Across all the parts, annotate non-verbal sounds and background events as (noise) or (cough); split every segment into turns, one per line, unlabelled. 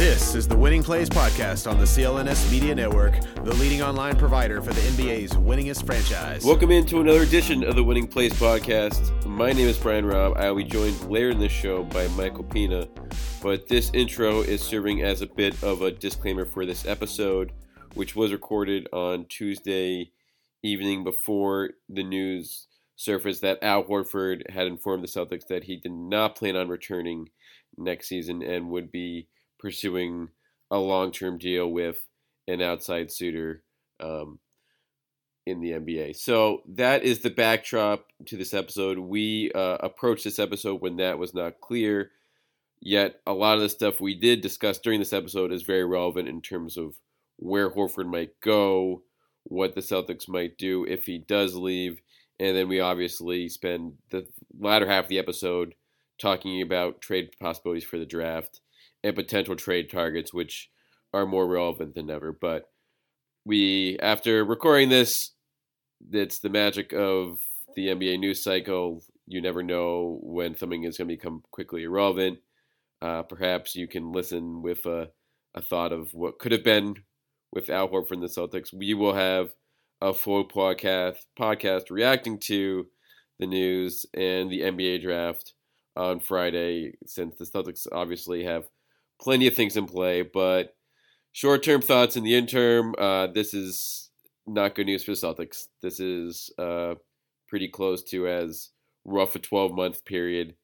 This is the Winning Plays Podcast on the CLNS Media Network, the leading online provider for the NBA's winningest franchise.
Welcome into another edition of the Winning Plays Podcast. My name is Brian Robb. I will be joined later in this show by Michael Pina, but this intro is serving as a bit of a disclaimer for this episode, which was recorded on Tuesday evening before the news surfaced that Al Horford had informed the Celtics that he did not plan on returning next season and would be pursuing a long term deal with an outside suitor um, in the NBA. So that is the backdrop to this episode. We uh, approached this episode when that was not clear. Yet a lot of the stuff we did discuss during this episode is very relevant in terms of where Horford might go, what the Celtics might do if he does leave, and then we obviously spend the latter half of the episode talking about trade possibilities for the draft and potential trade targets, which are more relevant than ever. But we, after recording this, it's the magic of the NBA news cycle. You never know when something is going to become quickly irrelevant. Uh, perhaps you can listen with a, a thought of what could have been with Al Horford and the Celtics. We will have a full podcast podcast reacting to the news and the NBA draft on Friday, since the Celtics obviously have plenty of things in play. But short term thoughts in the interim, uh, this is not good news for the Celtics. This is uh, pretty close to as rough a 12 month period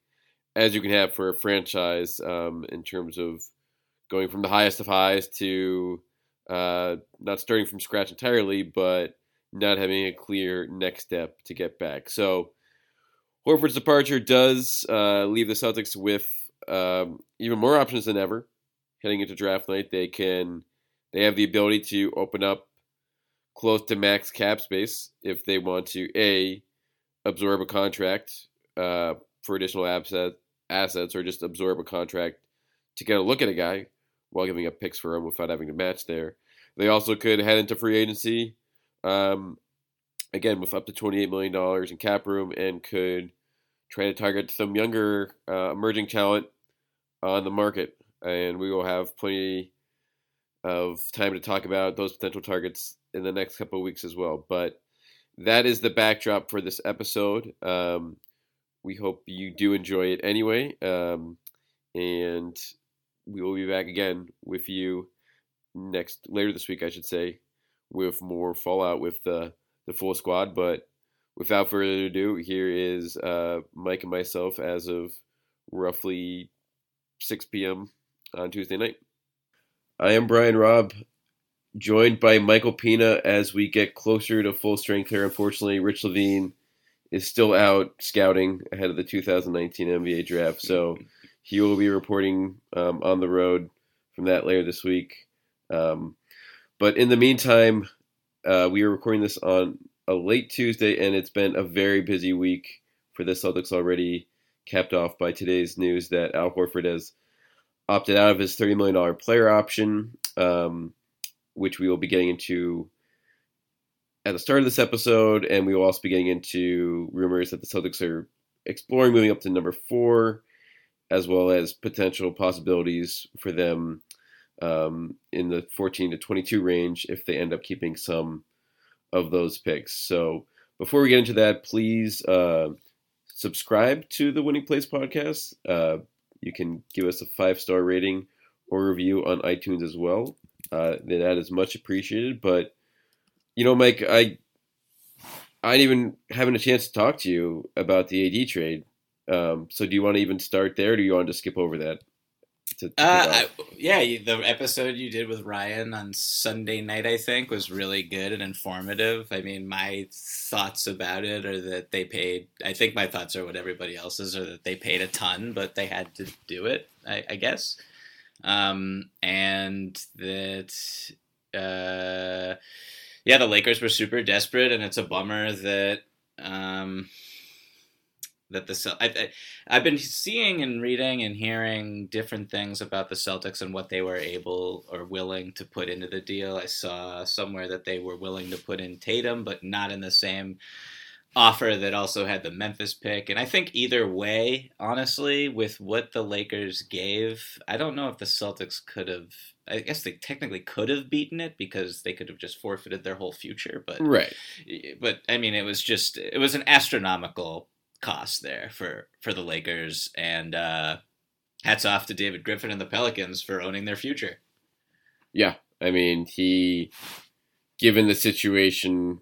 as you can have for a franchise um, in terms of going from the highest of highs to uh, not starting from scratch entirely, but not having a clear next step to get back. So Horford's departure does uh, leave the Celtics with um, even more options than ever heading into draft night. They can they have the ability to open up close to max cap space if they want to a absorb a contract uh, for additional asset, assets or just absorb a contract to get a look at a guy while giving up picks for him without having to match there. They also could head into free agency um, again with up to $28 million in cap room and could try to target some younger uh, emerging talent on the market. And we will have plenty of time to talk about those potential targets in the next couple of weeks as well. But that is the backdrop for this episode. Um, we hope you do enjoy it anyway. Um, and we will be back again with you next later this week, I should say, with more fallout with the the full squad. But without further ado, here is uh, Mike and myself as of roughly 6 p.m. on Tuesday night. I am Brian Robb, joined by Michael Pina as we get closer to full strength here. Unfortunately, Rich Levine is still out scouting ahead of the 2019 NBA draft, so (laughs) he will be reporting um, on the road from that later this week. Um, but in the meantime, uh, we are recording this on a late Tuesday, and it's been a very busy week for the Celtics already, capped off by today's news that Al Horford has opted out of his $30 million player option, um, which we will be getting into at the start of this episode, and we will also be getting into rumors that the Celtics are exploring moving up to number four, as well as potential possibilities for them um, in the 14 to 22 range if they end up keeping some of those picks. So before we get into that, please uh, subscribe to the Winning Plays podcast. Uh, you can give us a five star rating or review on iTunes as well. Uh, that is much appreciated. But you know, Mike, I I even having a chance to talk to you about the AD trade. Um, so do you want to even start there? Or do you want to skip over that?
To, to uh, I, yeah, the episode you did with Ryan on Sunday night, I think, was really good and informative. I mean, my thoughts about it are that they paid. I think my thoughts are what everybody else's are that they paid a ton, but they had to do it. I, I guess, um, and that. Uh, yeah, the Lakers were super desperate, and it's a bummer that um, that the I, I, have been seeing and reading and hearing different things about the Celtics and what they were able or willing to put into the deal. I saw somewhere that they were willing to put in Tatum, but not in the same offer that also had the Memphis pick. And I think either way, honestly, with what the Lakers gave, I don't know if the Celtics could have. I guess they technically could have beaten it because they could have just forfeited their whole future. But
right.
But I mean, it was just it was an astronomical cost there for for the Lakers, and uh, hats off to David Griffin and the Pelicans for owning their future.
Yeah, I mean, he, given the situation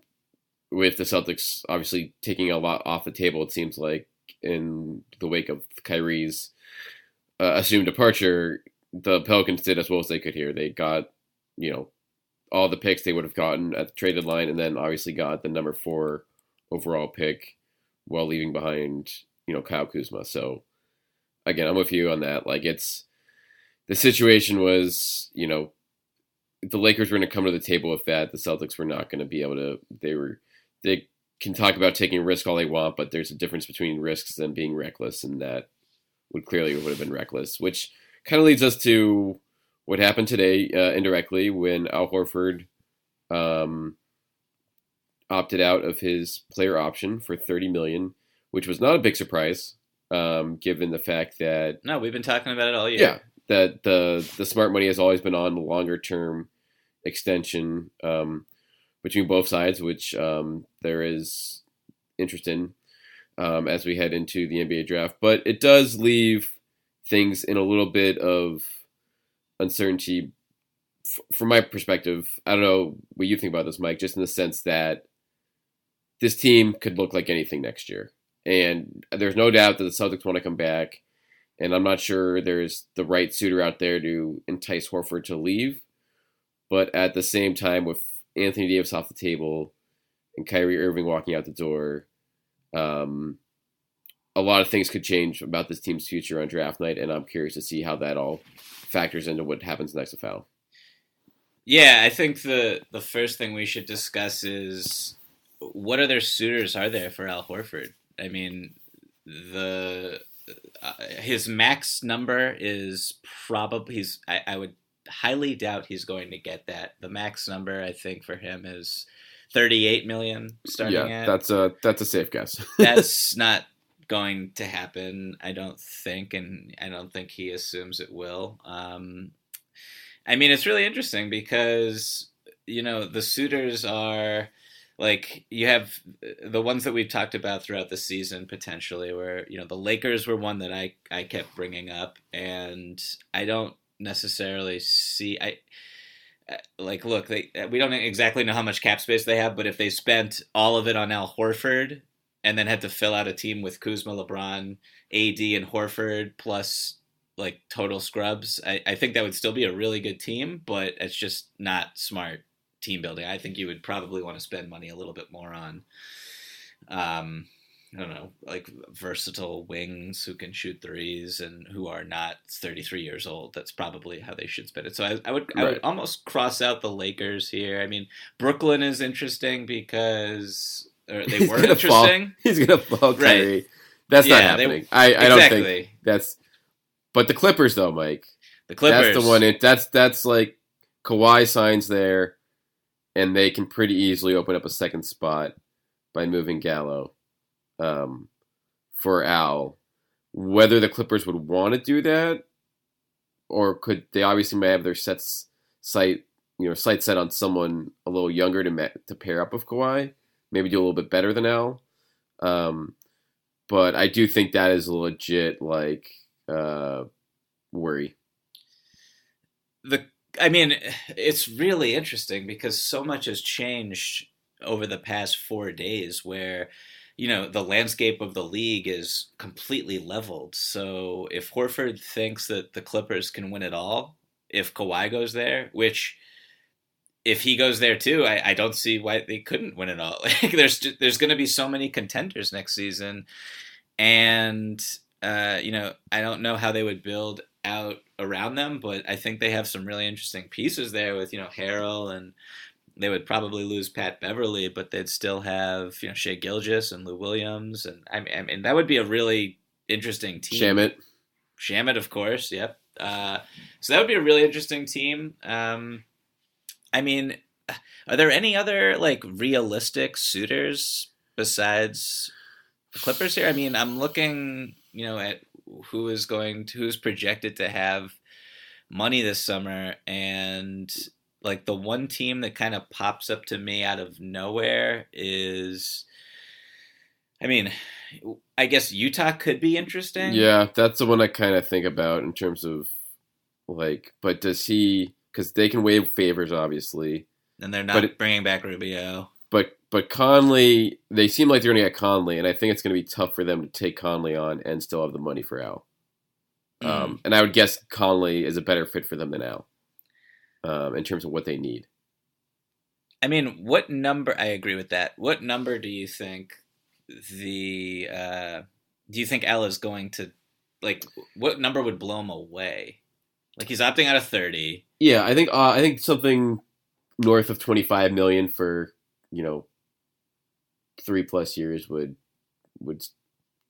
with the Celtics, obviously taking a lot off the table, it seems like in the wake of Kyrie's uh, assumed departure, the Pelicans did as well as they could here. They got, you know, all the picks they would have gotten at the traded line, and then obviously got the number four overall pick while leaving behind, you know, Kyle Kuzma. So again, I'm with you on that. Like it's the situation was, you know, the Lakers were going to come to the table with that. The Celtics were not going to be able to. They were they can talk about taking risk all they want, but there's a difference between risks and being reckless, and that would clearly would have been reckless. Which kind of leads us to what happened today uh, indirectly when Al Horford um, opted out of his player option for 30 million, which was not a big surprise, um, given the fact that
no, we've been talking about it all year.
Yeah, that the the smart money has always been on the longer term extension um, between both sides, which um, there is interest in um, as we head into the NBA draft. But it does leave things in a little bit of uncertainty from my perspective, I don't know what you think about this, Mike, just in the sense that this team could look like anything next year. And there's no doubt that the Celtics want to come back. And I'm not sure there's the right suitor out there to entice Horford to leave. But at the same time, with Anthony Davis off the table and Kyrie Irving walking out the door, um, a lot of things could change about this team's future on draft night. And I'm curious to see how that all factors into what happens next to Foul.
Yeah, I think the the first thing we should discuss is what other suitors are there for Al Horford? I mean, the uh, his max number is probably he's I, I would highly doubt he's going to get that. The max number I think for him is 38 million starting yeah,
at. that's a that's a safe guess. (laughs)
that's not going to happen, I don't think, and I don't think he assumes it will. Um, I mean, it's really interesting because you know the suitors are like you have the ones that we've talked about throughout the season potentially where you know the Lakers were one that I I kept bringing up and I don't necessarily see I uh, like look they we don't exactly know how much cap space they have but if they spent all of it on Al Horford and then had to fill out a team with Kuzma, LeBron, AD and Horford plus like total scrubs I, I think that would still be a really good team but it's just not smart team building. I think you would probably want to spend money a little bit more on, um, I don't know, like versatile wings who can shoot threes and who are not 33 years old. That's probably how they should spend it. So I, I would, right. I would almost cross out the Lakers here. I mean, Brooklyn is interesting because they were interesting.
Fall. He's gonna fall, Kyrie. Right. That's yeah, not happening. They, I, I exactly. don't think that's. But the Clippers, though, Mike.
The Clippers.
That's the one. It, that's that's like Kawhi signs there and they can pretty easily open up a second spot by moving Gallo um, for Al. Whether the Clippers would want to do that, or could they obviously may have their sets sight you know sight set on someone a little younger to to pair up with Kawhi, maybe do a little bit better than Al. Um, but I do think that is a legit like uh, worry.
The I mean, it's really interesting because so much has changed over the past four days where you know the landscape of the league is completely leveled. So if Horford thinks that the Clippers can win it all, if Kawhi goes there, which if he goes there too, I, I don't see why they couldn't win it all. (laughs) Like there's there's going to be so many contenders next season, and uh, you know I don't know how they would build out around them, but I think they have some really interesting pieces there with you know Harrell and they would probably lose Pat Beverley, but they'd still have you know Shai Gilgeous and Lou Williams, and I mean, I mean that would be a really interesting team.
Shamet,
Shamet, of course, yep. Uh, so that would be a really interesting team. Um, I mean, are there any other like realistic suitors besides the Clippers here? I mean, I'm looking, you know, at who is going to, who's projected to have money this summer, and like the one team that kind of pops up to me out of nowhere is, I mean, I guess Utah could be interesting.
Yeah, that's the one I kind of think about in terms of like, but does he? because they can waive Favors, obviously.
And they're not bringing back Rubio.
But Conley, they seem like they're going to get Conley, and I think it's going to be tough for them to take Conley on and still have the money for Al. Mm. Um, and I would guess Conley is a better fit for them than Al, um, in terms of what they need.
I mean, what number? I agree with that. What number do you think the? Uh, do you think Al is going to? Like, what number would blow him away? Like he's opting out of thirty.
Yeah, I think uh, I think something north of twenty five million for you know three plus years would would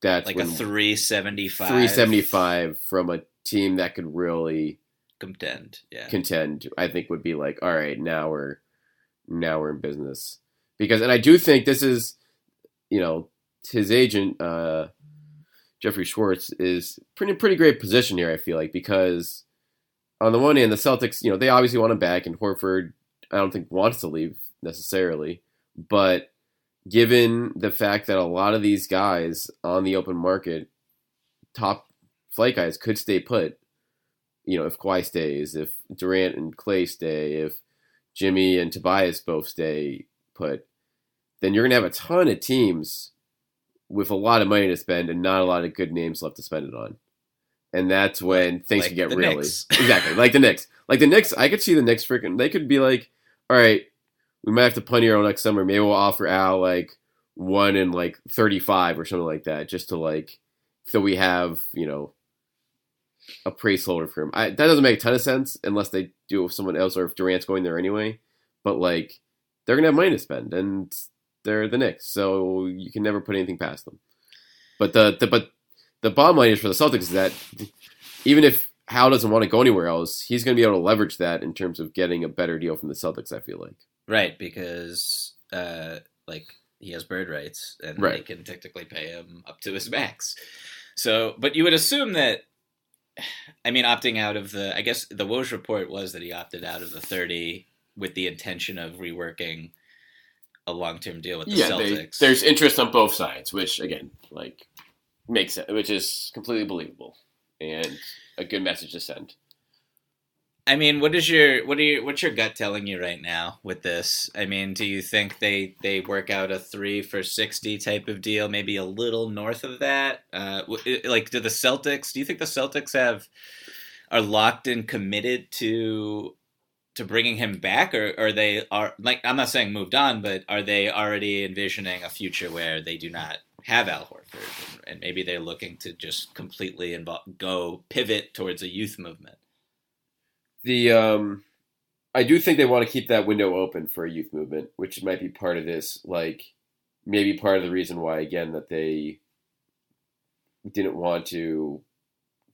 that's
like a three seventy five.
Three seventy five from a team that could really
contend. Yeah,
contend. I think would be like, all right, now we're now we're in business because, and I do think this is, you know, his agent, uh, Jeffrey Schwartz, is pretty pretty great position here. I feel like because on the one hand, the Celtics, you know, they obviously want him back, and Horford, I don't think wants to leave necessarily. But given the fact that a lot of these guys on the open market, top flight guys, could stay put, you know, if Kawhi stays, if Durant and Clay stay, if Jimmy and Tobias both stay put, then you're going to have a ton of teams with a lot of money to spend and not a lot of good names left to spend it on and that's when things like can get really (laughs) exactly like the Knicks. Like the Knicks, I could see the Knicks freaking. They could be like, all right, we might have to here next summer. Maybe we'll offer Al like one in like thirty five or something like that, just to like so we have you know a placeholder for him. I, that doesn't make a ton of sense unless they do it with someone else or if Durant's going there anyway. But like they're gonna have money to spend and they're the Knicks, so you can never put anything past them. But the, the but the bottom line is for the Celtics is that even if Al doesn't want to go anywhere else, he's going to be able to leverage that in terms of getting a better deal from the Celtics. I feel like
right because uh, like he has bird rights and right. they can technically pay him up to his max. So, but you would assume that. I mean, opting out of the, I guess the Woj report was that he opted out of the 30 with the intention of reworking a long term deal with the yeah, Celtics.
They, there's interest on both sides, which again, like makes sense, which is completely believable and a good message to send.
I mean, what is your what are your what's your gut telling you right now with this? I mean, do you think they they work out a three for sixty type of deal, maybe a little north of that? Uh, like, do the Celtics? Do you think the Celtics have are locked and committed to to bringing him back, or are they are like I'm not saying moved on, but are they already envisioning a future where they do not have Al Horford, and maybe they're looking to just completely invo- go pivot towards a youth movement.
The um, I do think they want to keep that window open for a youth movement, which might be part of this. Like maybe part of the reason why again that they didn't want to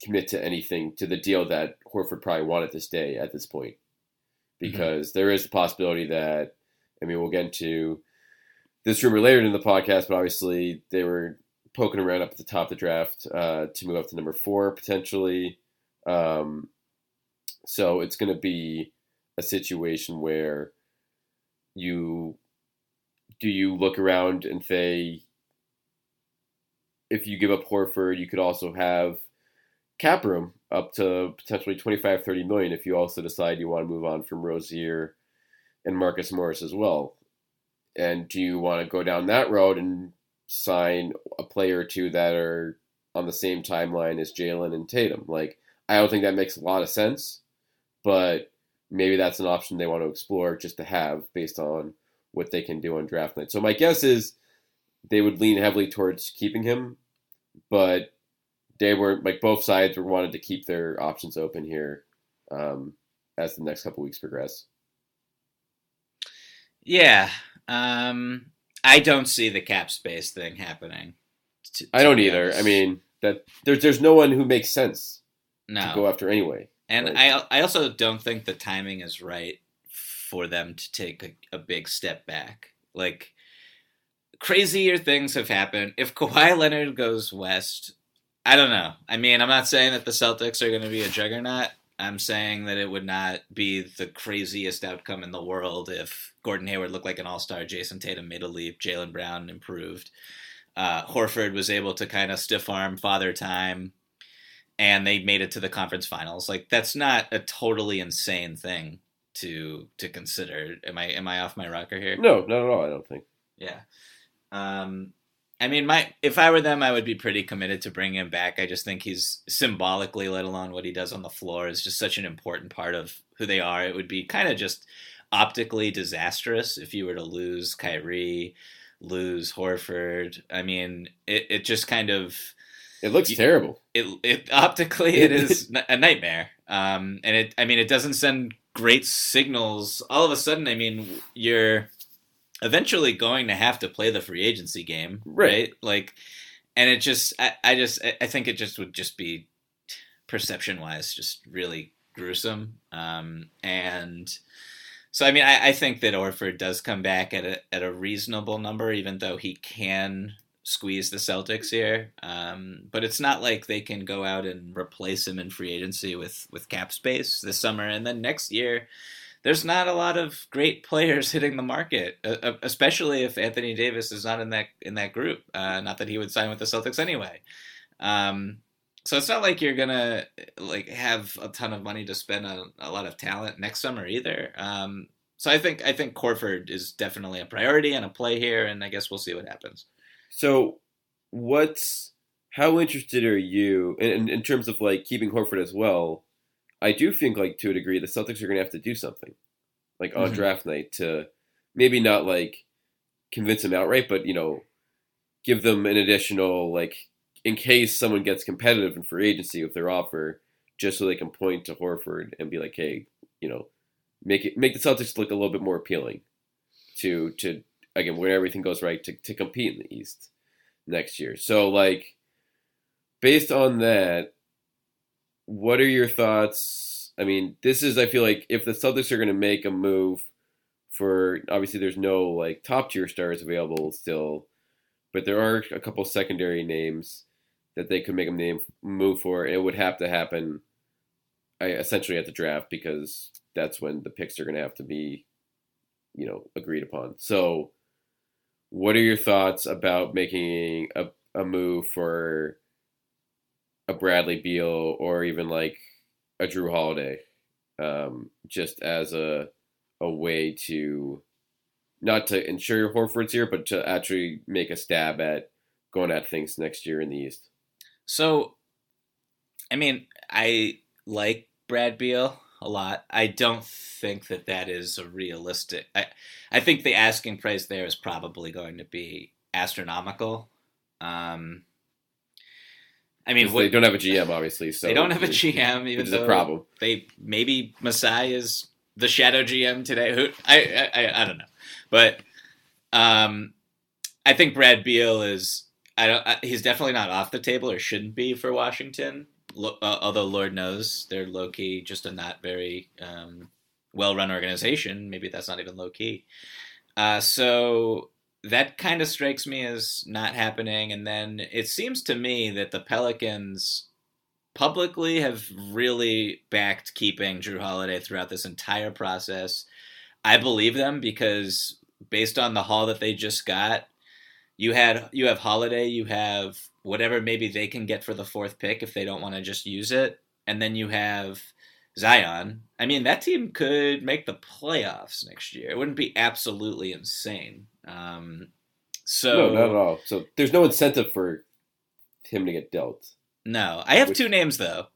commit to anything to the deal that Horford probably wanted to stay at this point, mm-hmm. because mm-hmm. there is the possibility that I mean we'll get into this rumor later in the podcast, but obviously they were poking around up at the top of the draft uh, to move up to number four potentially. Um, so it's going to be a situation where you do you look around and say if you give up Horford, you could also have cap room up to potentially 25, 30 million if you also decide you want to move on from Rozier and Marcus Morris as well. And do you want to go down that road and sign a player or two that are on the same timeline as Jaylen and Tatum? Like, I don't think that makes a lot of sense, but maybe that's an option they want to explore just to have based on what they can do on draft night. So my guess is they would lean heavily towards keeping him, but they were like both sides were wanted to keep their options open here um, as the next couple weeks progress.
Yeah, um, I don't see the cap space thing happening.
To, to I don't either. I mean, that there's there's no one who makes sense
no.
to go after anyway.
And like, I I also don't think the timing is right for them to take a, a big step back. Like crazier things have happened. If Kawhi (laughs) Leonard goes west, I don't know. I mean, I'm not saying that the Celtics are going to be a juggernaut. I'm saying that it would not be the craziest outcome in the world if Gordon Hayward looked like an all star, Jayson Tatum made a leap, Jaylen Brown improved, uh, Horford was able to kind of stiff arm father time, and they made it to the conference finals. Like that's not a totally insane thing to to consider. Am I am I off my rocker here?
No, not at all. I don't think.
Yeah. Um, I mean, my if I were them, I would be pretty committed to bring him back. I just think he's symbolically, let alone what he does on the floor, is just such an important part of who they are. It would be kind of just optically disastrous if you were to lose Kyrie, lose Horford. I mean, it, it just kind of
it looks you, terrible.
It it optically it is (laughs) a nightmare. Um, and it I mean it doesn't send great signals. All of a sudden, I mean, you're eventually going to have to play the free agency game, right? right? Like, and it just, I, I just, I think it just would just be perception wise, just really gruesome. Um, and so, I mean, I, I think that Horford does come back at a at a reasonable number, even though he can squeeze the Celtics here. Um, but it's not like they can go out and replace him in free agency with with cap space this summer, and then next year there's not a lot of great (laughs) players hitting the market, especially if Anthony Davis is not in that in that group. Uh, not that he would sign with the Celtics anyway. Um, so it's not like you're gonna like have a ton of money to spend on a lot of talent next summer either. Um, so I think I think Horford is definitely a priority and a play here, and I guess we'll see what happens.
So, what's how interested are you in, in terms of like keeping Horford as well? I do think, like to a degree, the Celtics are going to have to do something, like on mm-hmm. draft night, to maybe not like convince them outright, but you know, give them an additional like in case someone gets competitive in free agency with their offer, just so they can point to Horford and be like, hey, you know, make it make the Celtics look a little bit more appealing to to again when everything goes right to to compete in the East next year. So like based on that, what are your thoughts? I mean, this is I feel like if the Celtics are going to make a move for obviously there's no like top tier stars available still, but there are a couple secondary names that they could make a name move for. It would have to happen, essentially at the draft because that's when the picks are going to have to be, you know, agreed upon. So, what are your thoughts about making a, a move for a Bradley Beal or even like a Jrue Holiday, um, just as a a way to not to ensure your Horford's here, but to actually make a stab at going at things next year in the East.
So, I mean, I like Brad Beal a lot. I don't think that that is a realistic. I I think the asking price there is probably going to be astronomical. Um, I mean,
what, they don't have a GM, obviously. So
they don't have a GM, even though
a problem.
They maybe Masai is the shadow GM today. Who I I, I don't know, but um, I think Brad Beal is. I don't. He's definitely not off the table or shouldn't be for Washington. Uh, although Lord knows they're low key, just a not very um, well run organization. Maybe that's not even low key. Uh, so that kind of strikes me as not happening. And then it seems to me that the Pelicans publicly have really backed keeping Jrue Holiday throughout this entire process. I believe them because based on the haul that they just got, you had you have Holiday, you have whatever maybe they can get for the fourth pick if they don't want to just use it. And then you have Zion. I mean, that team could make the playoffs next year. It wouldn't be absolutely insane. Um, so
no, not at all. So there's no incentive for him to get dealt.
No, I have
Which-
two names though.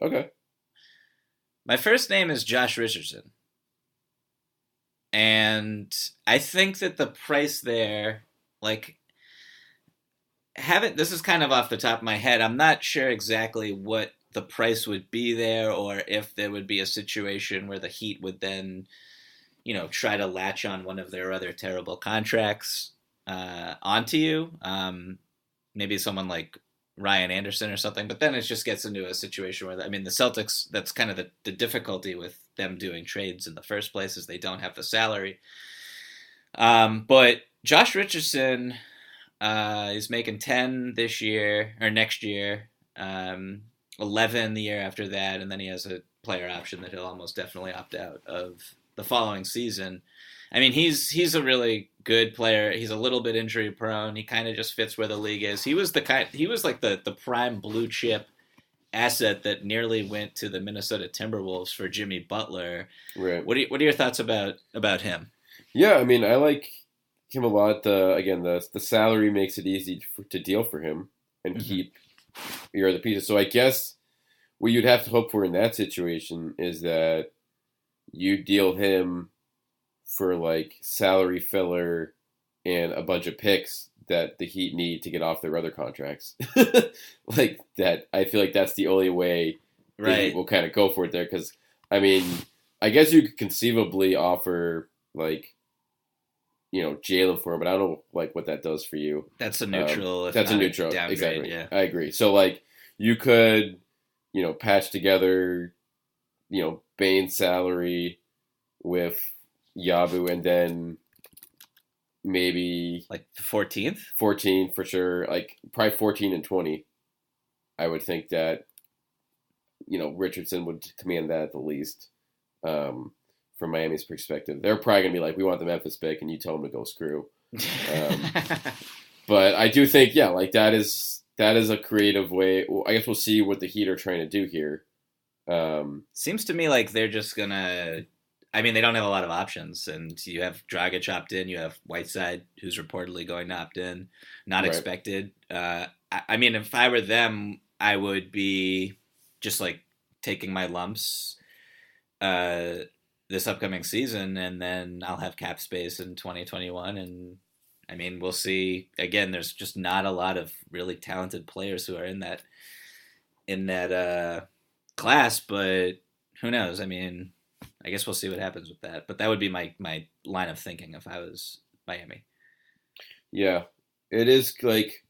Okay.
My first name is Josh Richardson. And I think that the price there, like, haven't, this is kind of off the top of my head. I'm not sure exactly what the price would be there or if there would be a situation where the Heat would then, you know, try to latch on one of their other terrible contracts uh, onto you. Um, maybe someone like Ryan Anderson or something. But then it just gets into a situation where I mean the Celtics. That's kind of the, the difficulty with them doing trades in the first place is they don't have the salary. Um, but Josh Richardson uh, is making ten this year or next year, um, eleven the year after that, and then he has a player option that he'll almost definitely opt out of the following season. I mean, he's he's a really good player. He's a little bit injury prone. He kind of just fits where the league is. He was the kind. He was like the the prime blue chip asset that nearly went to the Minnesota Timberwolves for Jimmy Butler.
Right.
What are what are your thoughts about about him?
Yeah, I mean, I like him a lot. The again, the the salary makes it easy for, to deal for him and
Mhm.
keep your other pieces. So I guess what you'd have to hope for in that situation is that you deal him for like salary filler and a bunch of picks that the Heat need to get off their other contracts. (laughs) like that, I feel like that's the only way
Right.
will kind of go for it there. Because I mean, I guess you could conceivably offer like you know Jaylen for him, but I don't know like what that does for you.
That's a neutral. if
Um, That's a neutral,
downgrade,
exactly.
Yeah.
I agree. So like you could you know patch together you know Baynes' salary with Yabu, and then maybe
Like the fourteenth.
14 for sure like probably 14 and 20 i would think that you know richardson would command that at the least um, from miami's perspective they're probably going to be like we want the memphis pick and you tell them to go screw Um, (laughs) but i do think yeah like that is that is a creative way i guess we'll see what the heat are trying to do here um,
Seems to me like they're just gonna. I mean, they don't have a lot of options, and you have Dragic opt in, you have Whiteside, who's reportedly going to opt in, not
Right.
expected. Uh, I, I mean, if I were them, I would be just like taking my lumps uh, this upcoming season, and then I'll have cap space in 2021, and I mean, we'll see. Again, there's just not a lot of really talented players who are in that in that uh, class, but who knows? I mean, I guess we'll see what happens with that. But that would be my my line of thinking if I was Miami.
Yeah, it is like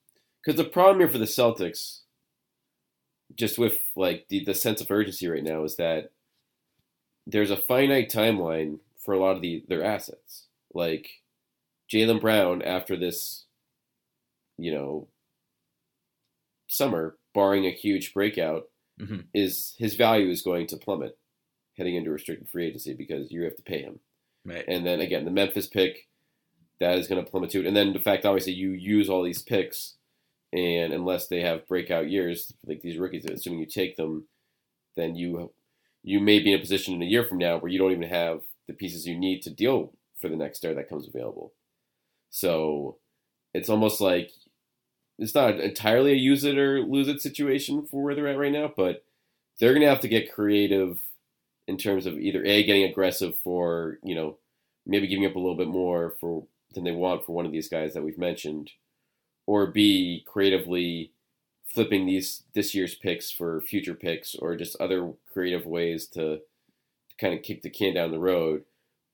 because the problem here for the Celtics, just with like the the sense of urgency right now, is that there's a finite timeline for a lot of the their assets. Like Jaylen Brown, after this, you know, summer, barring a huge breakout,
Mhm.
is his value is going to plummet heading into restricted free agency because you have to pay him.
Right.
And then again, the Memphis pick, that is going to plummet too. And then the fact, obviously, you use all these picks, and unless they have breakout years, like these rookies, assuming you take them, then you you may be in a position in a year from now where you don't even have the pieces you need to deal for the next star that comes available. So it's almost like it's not entirely a use it or lose it situation for where they're at right now, but they're going to have to get creative in terms of either a getting aggressive for you know maybe giving up a little bit more for than they want for one of these guys that we've mentioned, or b creatively flipping these this year's picks for future picks or just other creative ways to, to kind of kick the can down the road.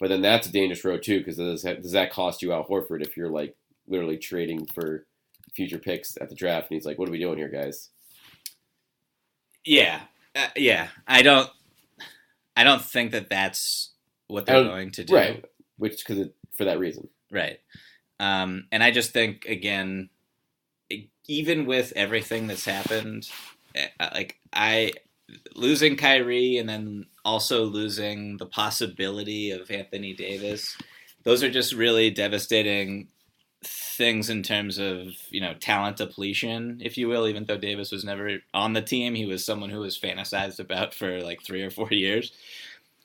But then that's a dangerous road too because does that, does that cost you Al Horford if you're like literally trading for future picks at the draft and he's like, what are we doing here, guys?
Yeah. Uh, yeah. I don't. I don't think that that's what they're going to do.
Right. Which because for that reason.
Right. Um, and I just think again, even with everything that's happened, eh, like I losing Kyrie and then also losing the possibility of Anthony Davis, those are just really devastating things in terms of you know talent depletion, if you will. Even though Davis was never on the team, he was someone who was fantasized about for like three or four years.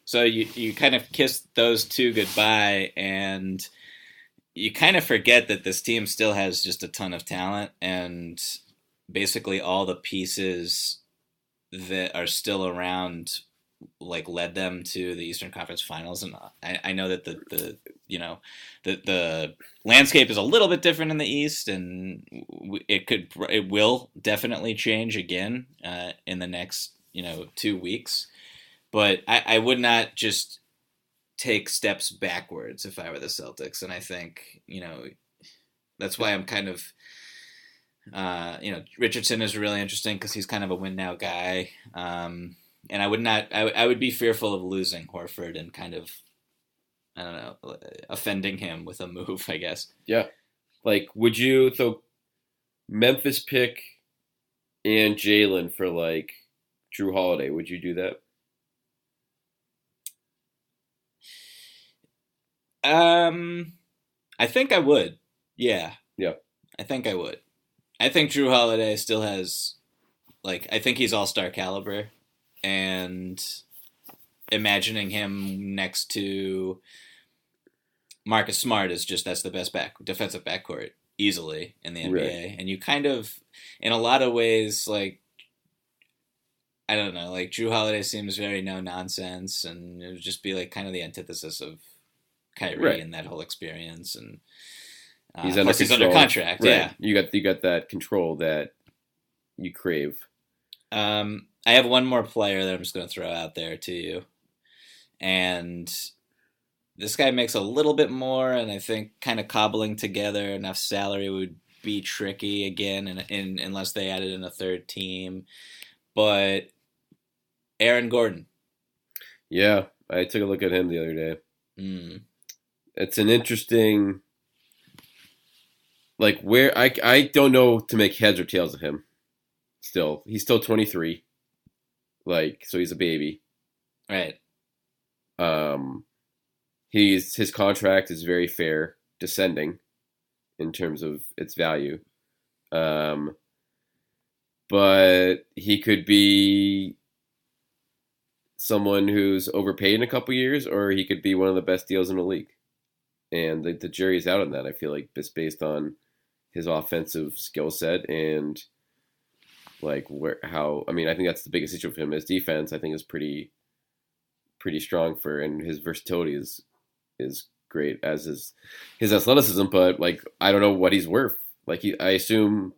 So you you kind of kiss those two goodbye, and you kind of forget that this team still has just a ton of talent, and basically all the pieces that are still around like led them to the Eastern Conference Finals, and I, I know that the, the you know the the landscape is a little bit different in the East, and it could it will definitely change again uh, in the next you know two weeks. But I, I would not just take steps backwards if I were the Celtics, and I think you know that's why I'm kind of. Uh, you know, Richardson is really interesting because he's kind of a win now guy. Um, and I would not. I, I would be fearful of losing Horford and kind of, I don't know, offending him with a move. I guess.
Yeah, like would you so Memphis pick and Jaylen for like Jrue Holiday? Would you do that?
Um, I think I would. Yeah.
Yeah.
I think I would. I think Jrue Holiday still has, like, I think he's all star caliber and imagining him next to Marcus Smart is just that's the best back defensive backcourt easily in the NBA. Right. And you kind of in a lot of ways like I don't know, like Jrue Holiday seems very no nonsense and it would just be like kind of the antithesis of Kyrie right. and that whole experience and
uh, he's, under he's under contract. Right. Yeah, you got you got that control that you crave.
Um, I have one more player that I'm just going to throw out there to you. And this guy makes a little bit more, and I think kind of cobbling together enough salary would be tricky again, in, in, unless they added in a third team. But Aaron Gordon.
Yeah, I took a look at him the other day. Mm. It's an interesting, like where I I don't know to make heads or tails of him. Still, he's still 23. Like, so he's a baby.
Right.
Um, he's his contract is very fair, descending in terms of its value. Um, but he could be someone who's overpaid in a couple years, or he could be one of the best deals in the league. And the, the jury's out on that. I feel like just based on his offensive skill set and like where how I mean I think that's the biggest issue for him. His defense I think is pretty pretty strong for and his versatility is is great as is his athleticism, but like I don't know what he's worth. Like he, I assume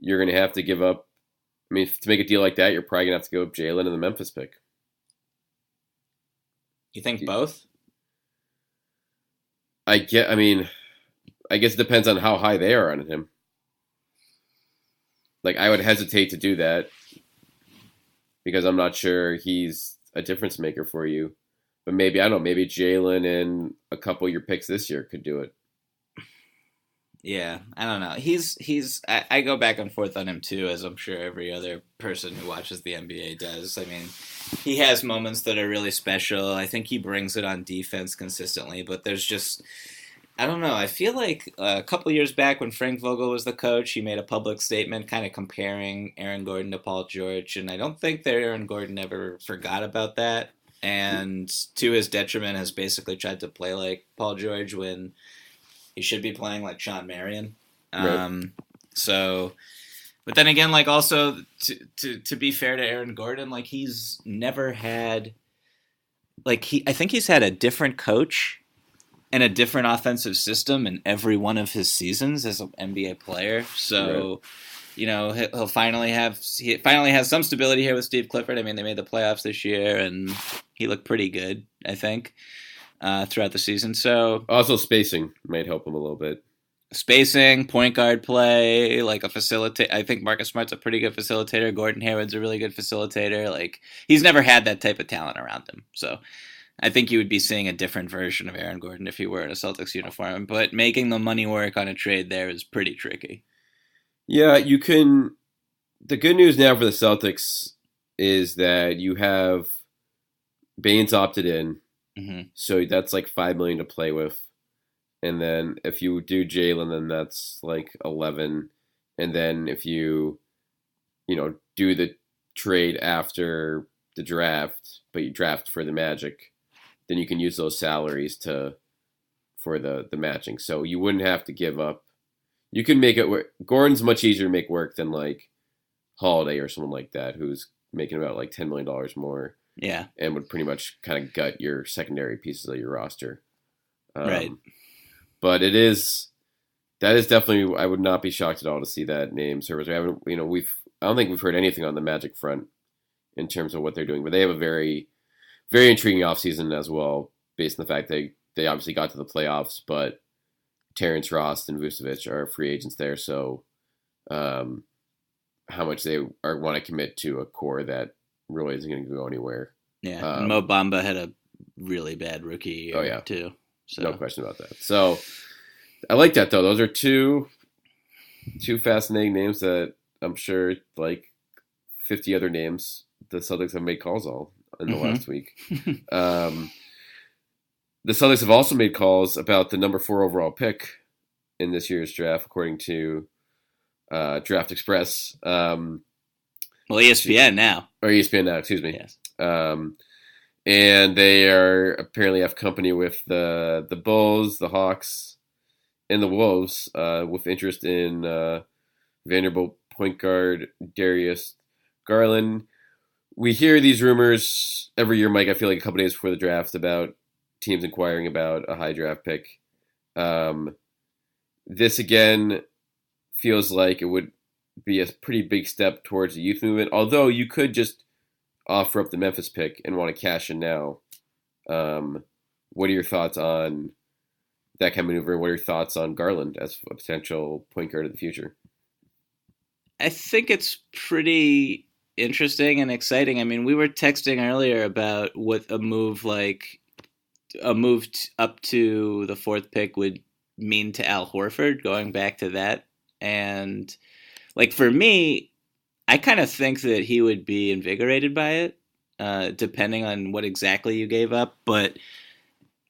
you're gonna have to give up. I mean, to make a deal like that, you're probably gonna have to go up Jaylen and the Memphis pick.
You think both?
I get. I mean, I guess it depends on how high they are on him. Like I would hesitate to do that because I'm not sure he's a difference maker for you. But maybe I don't know. Maybe Jaylen and a couple of your picks this year could do it.
Yeah, I don't know. He's he's. I, I, go back and forth on him too, as I'm sure every other person who watches the NBA does. I mean, he has moments that are really special. I think he brings it on defense consistently, but there's just I don't know. I feel like uh, a couple years back when Frank Vogel was the coach, he made a public statement kind of comparing Aaron Gordon to Paul George, and I don't think that Aaron Gordon ever forgot about that. And to his detriment, has basically tried to play like Paul George when he should be playing like Shawn Marion. Um, right. So, but then again, like also to, to to be fair to Aaron Gordon, like he's never had, like he I think he's had a different coach and a different offensive system in every one of his seasons as an NBA player. So, right. you know, he'll finally have he finally has some stability here with Steve Clifford. I mean, they made the playoffs this year, and he looked pretty good, I think, uh, throughout the season. So,
also spacing might help him a little bit.
Spacing, point guard play, like a facilitate. I think Marcus Smart's a pretty good facilitator. Gordon Hayward's a really good facilitator. Like he's never had that type of talent around him. So I think you would be seeing a different version of Aaron Gordon if he were in a Celtics uniform. But making the money work on a trade there is pretty tricky.
Yeah, you can. The good news now for the Celtics is that you have Baynes opted in, mm-hmm. so that's like five million to play with. And then if you do Jaylen, then that's like eleven, and then if you, you know, do the trade after the draft, but you draft for the Magic, then you can use those salaries to for the the matching. So you wouldn't have to give up. You can make it work. Gordon's much easier to make work than like Holiday or someone like that who's making about like ten million dollars more.
Yeah,
and would pretty much kind of gut your secondary pieces of your roster.
Um, right.
But it is that is definitely. I would not be shocked at all to see that name service. We haven't, you know, we've. I don't think we've heard anything on the Magic front in terms of what they're doing, but they have a very, very intriguing offseason as well, based on the fact they they obviously got to the playoffs, but Terrence Ross and Vucevic are free agents there, so um, how much they are want to commit to a core that really isn't going to go anywhere.
Yeah, um, Mo Bamba had a really bad rookie. oh yeah, too.
So. No question about that. So I like that though. Those are two two fascinating names that I'm sure like 50 other names the Celtics have made calls on in the mm-hmm. last week. (laughs) um, the Celtics have also made calls about the number four overall pick in this year's draft, according to uh, Draft Express. Um,
well, ESPN now.
Or ESPN now, excuse me. Yes. Um, and they are apparently have company with the the Bulls, the Hawks, and the Wolves uh, with interest in uh, Vanderbilt point guard Darius Garland. We hear these rumors every year, Mike. I feel like a couple days before the draft about teams inquiring about a high draft pick. Um, this again feels like it would be a pretty big step towards the youth movement. Although you could just offer up the Memphis pick and want to cash in now. Um, what are your thoughts on that kind of maneuver? What are your thoughts on Garland as a potential point guard of the future?
I think it's pretty interesting and exciting. I mean, we were texting earlier about what a move like a move t- up to the fourth pick would mean to Al Horford, going back to that. And like for me, I kind of think that he would be invigorated by it, uh, depending on what exactly you gave up. But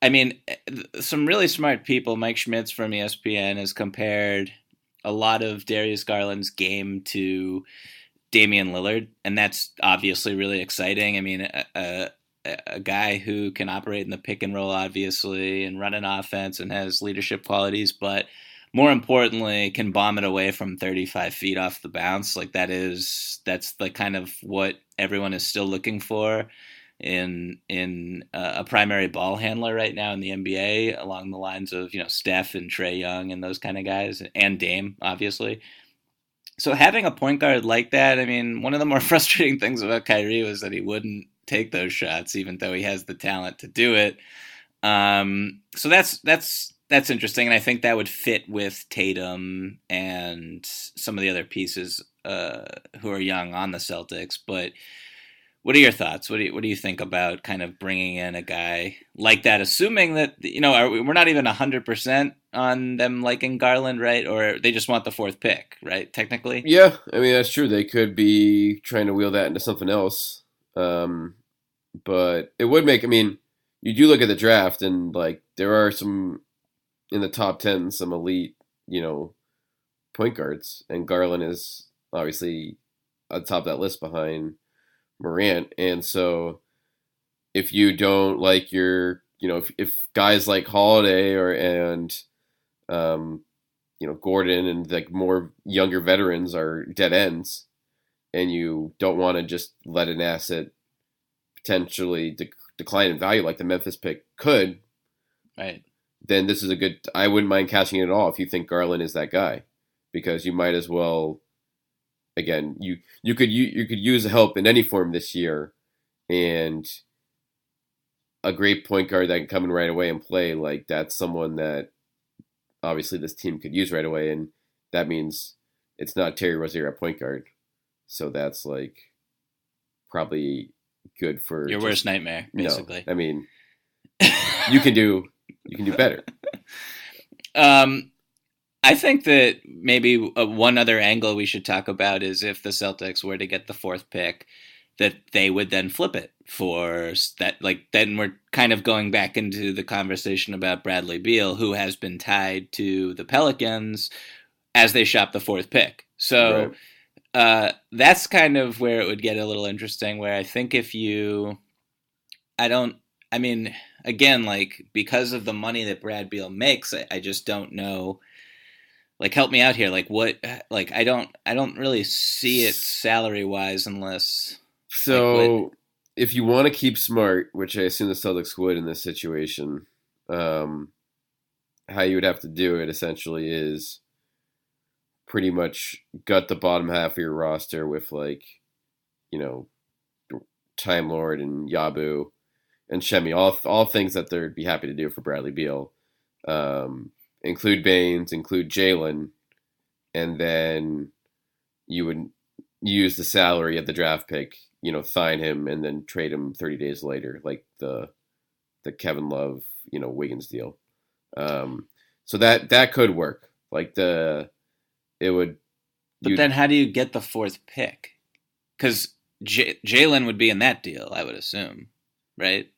I mean, eh, some really smart people, Mike Schmitz from ESPN, has compared a lot of Darius Garland's game to Damian Lillard, and that's obviously really exciting. I mean, a, a guy who can operate in the pick and roll, obviously, and run an offense and has leadership qualities, but more importantly, can bomb it away from 35 feet off the bounce. Like that is that's the kind of what everyone is still looking for in in uh, a primary ball handler right now in the NBA, along the lines of you know Steph and Trae Young and those kind of guys, and Dame, obviously. So having a point guard like that, I mean, one of the more (laughs) frustrating things about Kyrie was that he wouldn't take those shots, even though he has the talent to do it. Um, so that's that's that's interesting, and I think that would fit with Tatum and some of the other pieces uh, who are young on the Celtics. But what are your thoughts? What do you what do you think about kind of bringing in a guy like that, assuming that you know we, we're not even hundred percent on them liking Garland, right? Or they just want the fourth pick, right? Technically,
yeah. I mean that's true. They could be trying to wheel that into something else. Um, but it would make. I mean, you do look at the draft, and like there are some in the top ten, some elite, you know, point guards, and Garland is obviously atop that list behind Morant, and so if you don't like your, you know, if, if guys like Holiday or and um, you know Gordon and like more younger veterans are dead ends, and you don't want to just let an asset potentially de- decline in value like the Memphis pick could,
right?
Then this is a good. I wouldn't mind catching it at all if you think Garland is that guy, because you might as well. Again, you you could you, you could use help in any form this year, and a great point guard that can come in right away and play like that's someone that obviously this team could use right away, and that means it's not Terry Rozier at point guard, so that's like probably good for
your just, worst nightmare. Basically,
no, I mean, (laughs) you can do you can do better. (laughs)
Um, I think that maybe uh, one other angle we should talk about is if the Celtics were to get the fourth pick, that they would then flip it for that. Like then we're kind of going back into the conversation about Bradley Beal, who has been tied to the Pelicans as they shop the fourth pick. So
Right.
uh, that's kind of where it would get a little interesting. Where I think if you, I don't, I mean, again, like because of the money that Brad Beal makes, I, I just don't know. Like, help me out here. Like, what? Like, I don't, I don't really see it salary wise unless.
So if you want to keep smart, which I assume the Celtics would in this situation, um, how you would have to do it essentially is pretty much gut the bottom half of your roster with like, you know, Time Lord and Yabu and Shemi, all all things that they'd be happy to do for Bradley Beal. Um, include Baynes, include Jaylen, and then you would use the salary of the draft pick, you know, sign him and then trade him 30 days later, like the the Kevin Love, you know, Wiggins deal. Um, so that that could work. Like the it would.
But then, how do you get the fourth pick? Because J- Jaylen would be in that deal, I would assume, right?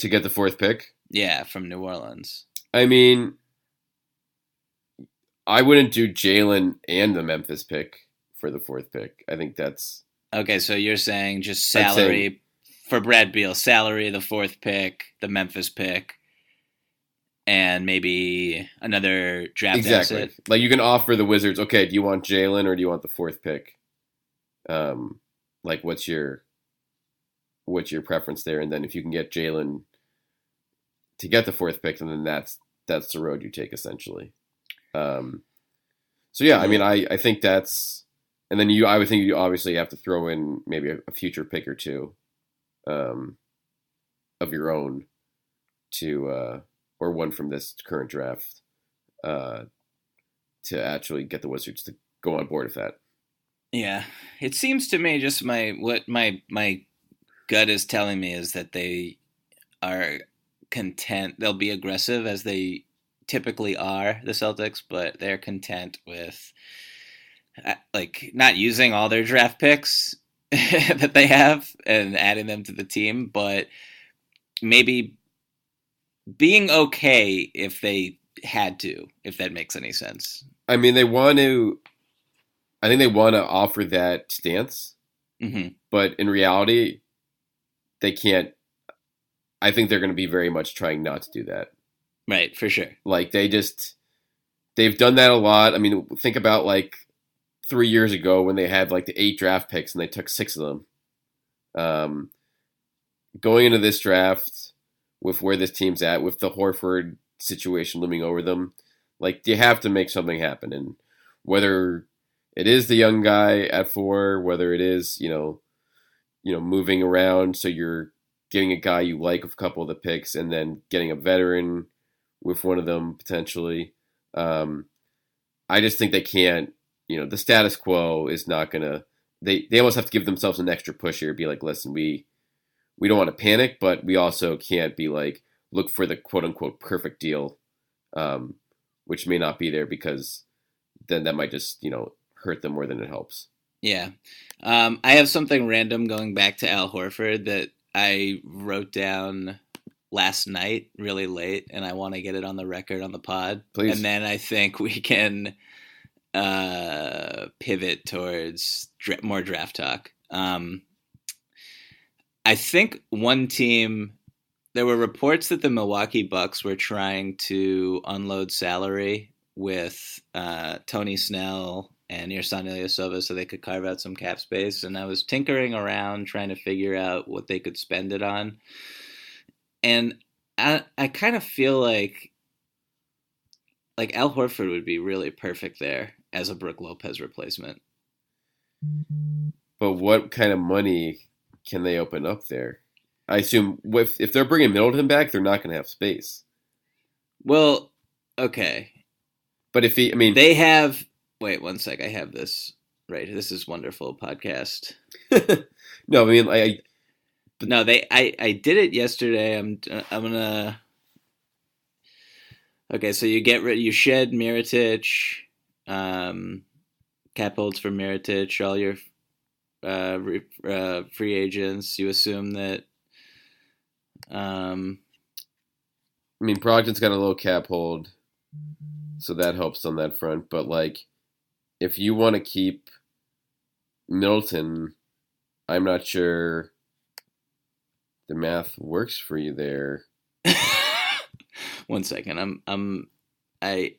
to get the fourth pick.
Yeah, from New Orleans.
I mean, I wouldn't do Jaylen and the Memphis pick for the fourth pick. I think that's
Okay, so you're saying just salary for Brad Beal, salary, the fourth pick, the Memphis pick, and maybe another draft
exactly
asset.
like you can offer the Wizards. Okay, do you want Jaylen or do you want the fourth pick? Um, like what's your what's your preference there? And then if you can get Jaylen to get the fourth pick, and then that's that's the road you take essentially. Um, so yeah, I mean, I I think that's and then you I would think you obviously have to throw in maybe a, a future pick or two, um, of your own to uh or one from this current draft uh, to actually get the Wizards to go on board with that.
Yeah, it seems to me just my what my my gut is telling me is that they are content. They'll be aggressive as they typically are, the Celtics, but they're content with uh, like not using all their draft picks (laughs) that they have and adding them to the team, but maybe being okay if they had to, if that makes any sense.
I mean, they want to. I think they want to offer that stance,
hmm
but in reality, they can't. I think they're going to be very much trying not to do that.
Right, for sure.
Like they just, they've done that a lot. I mean, think about like three years ago when they had like the eight draft picks and they took six of them. Um, going into this draft with where this team's at, with the Horford situation looming over them, like you have to make something happen. And whether it is the young guy at four, whether it is you know, you know, moving around so you're getting a guy you like with a couple of the picks, and then getting a veteran with one of them potentially. Um, I just think they can't. You know, the status quo is not gonna. They they almost have to give themselves an extra push here. Be like, listen, we we don't want to panic, but we also can't be like look for the quote unquote perfect deal, um, which may not be there because then that might just you know hurt them more than it helps.
Yeah. Um, I have something random going back to Al Horford that I wrote down last night really late and I want to get it on the record on the pod.
Please.
And then I think we can uh, pivot towards dra- more draft talk. Um, I think one team there were reports that the Milwaukee Bucks were trying to unload salary with uh, Tony Snell and Ersan Ilyasova so they could carve out some cap space. And I was tinkering around trying to figure out what they could spend it on. And I, I kind of feel like like Al Horford would be really perfect there as a Brooke Lopez replacement.
But what kind of money can they open up there? I assume if if they're bringing Middleton back, they're not going to have space.
Well, okay.
But if he, I mean,
They have wait one sec, I have this right. This is wonderful podcast. (laughs)
no, I mean, I, But
No, they. I I did it yesterday. I'm I'm gonna. Okay, so you get rid. You shed Mirotic, um, cap holds for Mirotic. All your uh, re, uh, free agents. You assume that um,
I mean, Brogdon's got a low cap hold, so that helps on that front. But like, if you want to keep Middleton, I'm not sure the math works for you there. (laughs)
one second. I'm I'm I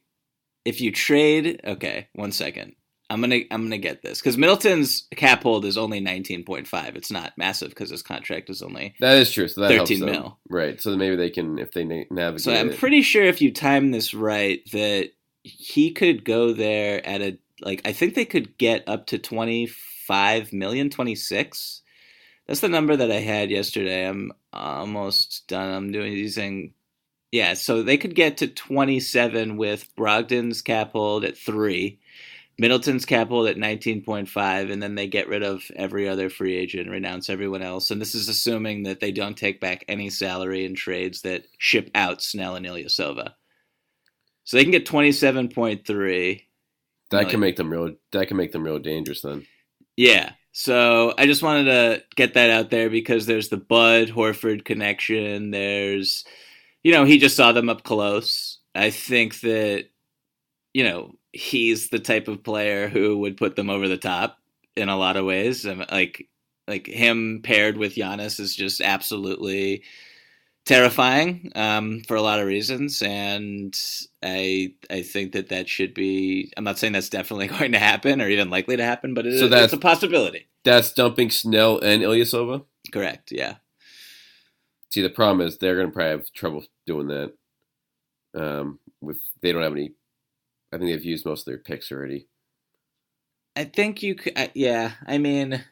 if you trade okay, one second. I'm gonna I'm gonna get this because Middleton's cap hold is only 19.5. It's not massive because his contract is only
That is true. So that
13
helps
mil.
right? So maybe they can if they na- navigate.
So I'm
it.
pretty sure if you time this right, that he could go there at a like I think they could get up to 25 million, 26. That's the number that I had yesterday. I'm almost done. I'm doing using yeah, so they could get to 27 with Brogdon's cap hold at 3, Middleton's cap hold at 19.5 and then they get rid of every other free agent, renounce everyone else. And this is assuming that they don't take back any salary in trades that ship out Snell and Ilyasova. So they can get 27.3.
that can make them real. That can make them real dangerous then.
Yeah. So I just wanted to get that out there because there's the Bud Horford connection. There's, you know, he just saw them up close. I think that, you know, he's the type of player who would put them over the top in a lot of ways. Like, like him paired with Giannis is just absolutely terrifying um, for a lot of reasons, and I I think that that should be. I'm not saying that's definitely (laughs) going to happen or even likely to happen, but it
So
is-
that's-
it's a possibility.
That's dumping Snell and Ilyasova.
Correct. Yeah.
See, the problem is they're going to probably have trouble doing that. Um, with they don't have any. I think they've used most of their picks already.
I think you could. I- Yeah. I mean.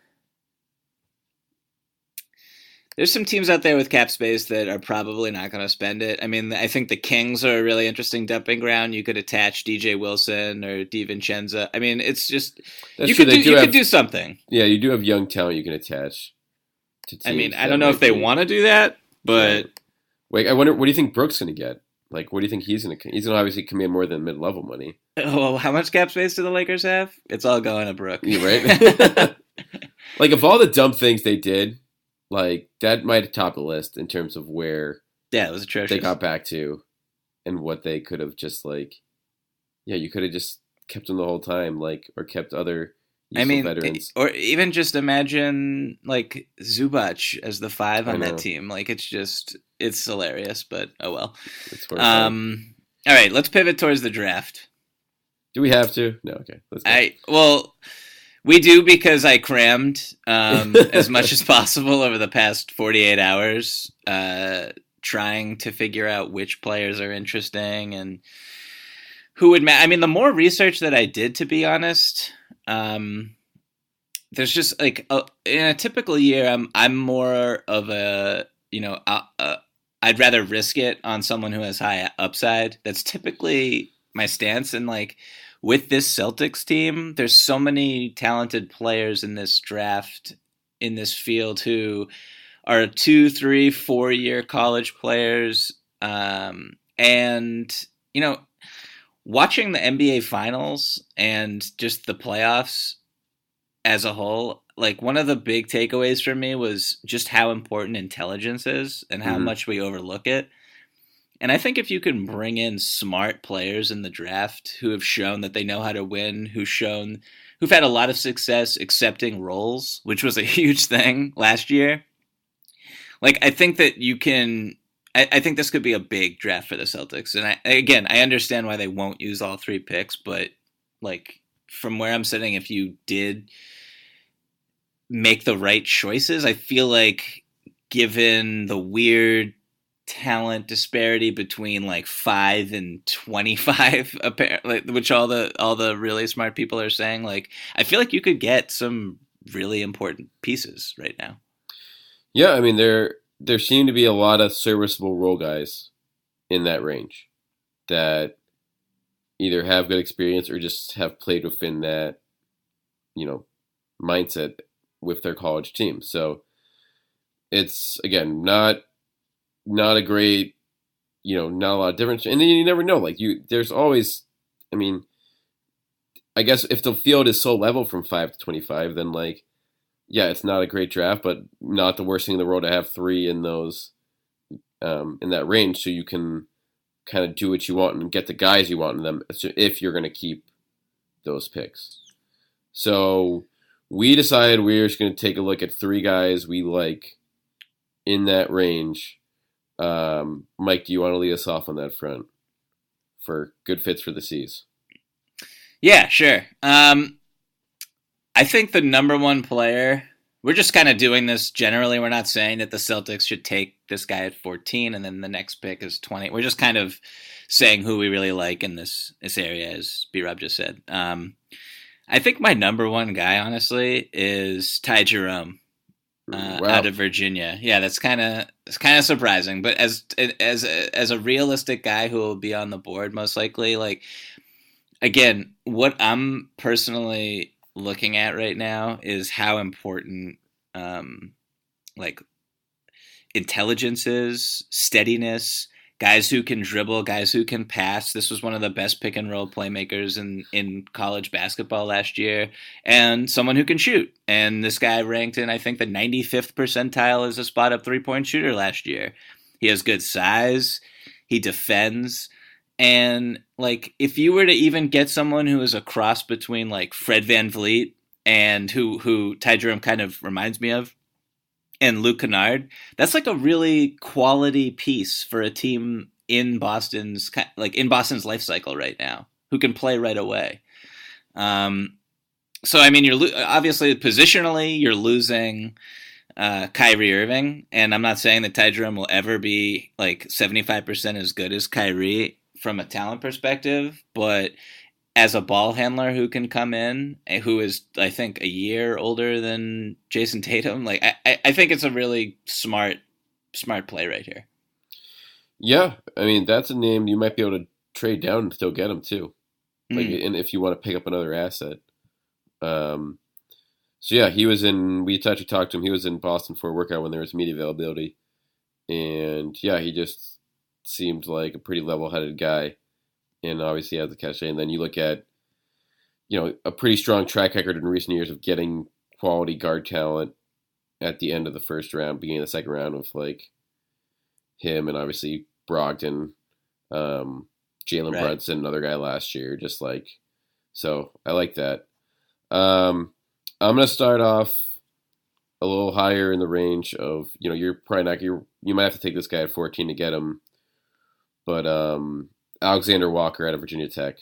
There's some teams out there with cap space that are probably not going to spend it. I mean, I think the Kings are a really interesting dumping ground. You could attach DJ Wilson or DiVincenzo. I mean, it's just
That's
you
true.
could do,
do
you
have.
could do something.
yeah, you do have young talent you can attach. To
I mean, I don't know if they
be-
want to do that, but
Wait, I wonder. What do you think Brooks going to get? Like, what do you think he's going to? He's going to obviously command more than mid-level money. (laughs)
oh, how much cap space do the Lakers have? It's all going to Brook.
You right? (laughs) (laughs) like, of all the dumb things they did, like that might top the list in terms of where
yeah, it was atrocious.
they got back to, and what they could have just like. Yeah, you could have just kept them the whole time, like, or kept other.
I mean,
veterans.
or even just imagine like Zubac as the five on that team. Like it's just it's hilarious, but oh well. Um, all right, let's pivot towards the draft.
do we have to? No. Okay. Let's go.
I well, we do because I crammed um, as much as possible over the past forty eight hours, uh, trying to figure out which players are interesting and who would. Ma- I mean, the more research that I did, to be honest, um, there's just like a, in a typical year, I'm I'm more of a you know uh, uh, I'd rather risk it on someone who has high upside. That's typically my stance, and like with this Celtics team, there's so many talented players in this draft in this field who are two, three, four year college players, um, and you know watching the NBA finals and just the playoffs as a whole, like one of the big takeaways for me was just how important intelligence is and how
Mhm.
much we overlook it. And I think if you can bring in smart players in the draft who have shown that they know how to win, who've shown who've had a lot of success accepting roles, which was a (laughs) huge thing last year. Like I think that you can I, I think this could be a big draft for the Celtics. And I again I understand why they won't use all three picks, but like from where I'm sitting, if you did make the right choices, I feel like given the weird talent disparity between like five and twenty five, (laughs) apparently, which all the all the really smart people are saying, like I feel like you could get some really important pieces right now.
Yeah, I mean there there seem to be a lot of serviceable role guys in that range that either have good experience or just have played within that you know mindset with their college team. So it's again not not a great you know not a lot of difference and then you never know like you there's always I mean I guess if the field is so level from 5 to 25 then like yeah, it's not a great draft, but not the worst thing in the world to have three in those um, in that range, so you can kind of do what you want and get the guys you want in them if you're going to keep those picks. So we decided we are just going to take a look at three guys we like in that range. Um, Mike, do you want to lead us off on that front for good fits for the C's?
Yeah, sure. Um, I think the number one player we're just kind of doing this generally. We're not saying that the Celtics should take this guy at 14 and then the next pick is 20. We're just kind of saying who we really like in this this area, as B Rob just said. Um, I think my number one guy, honestly, is Ty Jerome. Uh, wow. out of Virginia. Yeah, that's kind of it's kind of surprising, but as as as a realistic guy who will be on the board most likely, like again, what I'm personally looking at right now is how important um, like intelligence is, steadiness, guys who can dribble, guys who can pass. This was one of the best pick and roll playmakers in in college basketball last year, and someone who can shoot. And this guy ranked in I think the 95th percentile as a spot up three point shooter last year. He has good size. He defends. And like, if you were to even get someone who is a cross between like Fred VanVleet and who who Ty Jerome kind of reminds me of, and Luke Kennard, that's like a really quality piece for a team in Boston's like in Boston's life cycle right now, who can play right away. Um, so I mean, you're lo- obviously positionally you're losing uh, Kyrie Irving, and I'm not saying that Ty Jerome will ever be like 75% as good as Kyrie from a talent perspective, but as a ball handler who can come in, eh, who is I think a year older than Jayson Tatum, like I, I think it's a really smart smart play right here.
Yeah, I mean that's a name you might be able to trade down and still get him too, like mm. and if you want to pick up another asset. Um, so yeah, he was in. We actually talked to him. He was in Boston for a workout when there was media availability, and yeah, he just seemed like a pretty level-headed guy, and obviously has the cachet. And then you look at, you know, a pretty strong track record in recent years of getting quality guard talent at the end of the first round, beginning of the second round with like him and obviously Brogdon, um, Jalen right. Brunson, another guy last year. Just like, so I like that. Um, I'm gonna start off a little higher in the range of you know you're probably not you you might have to take this guy at 14 to get him but um, Alexander Walker out of Virginia Tech.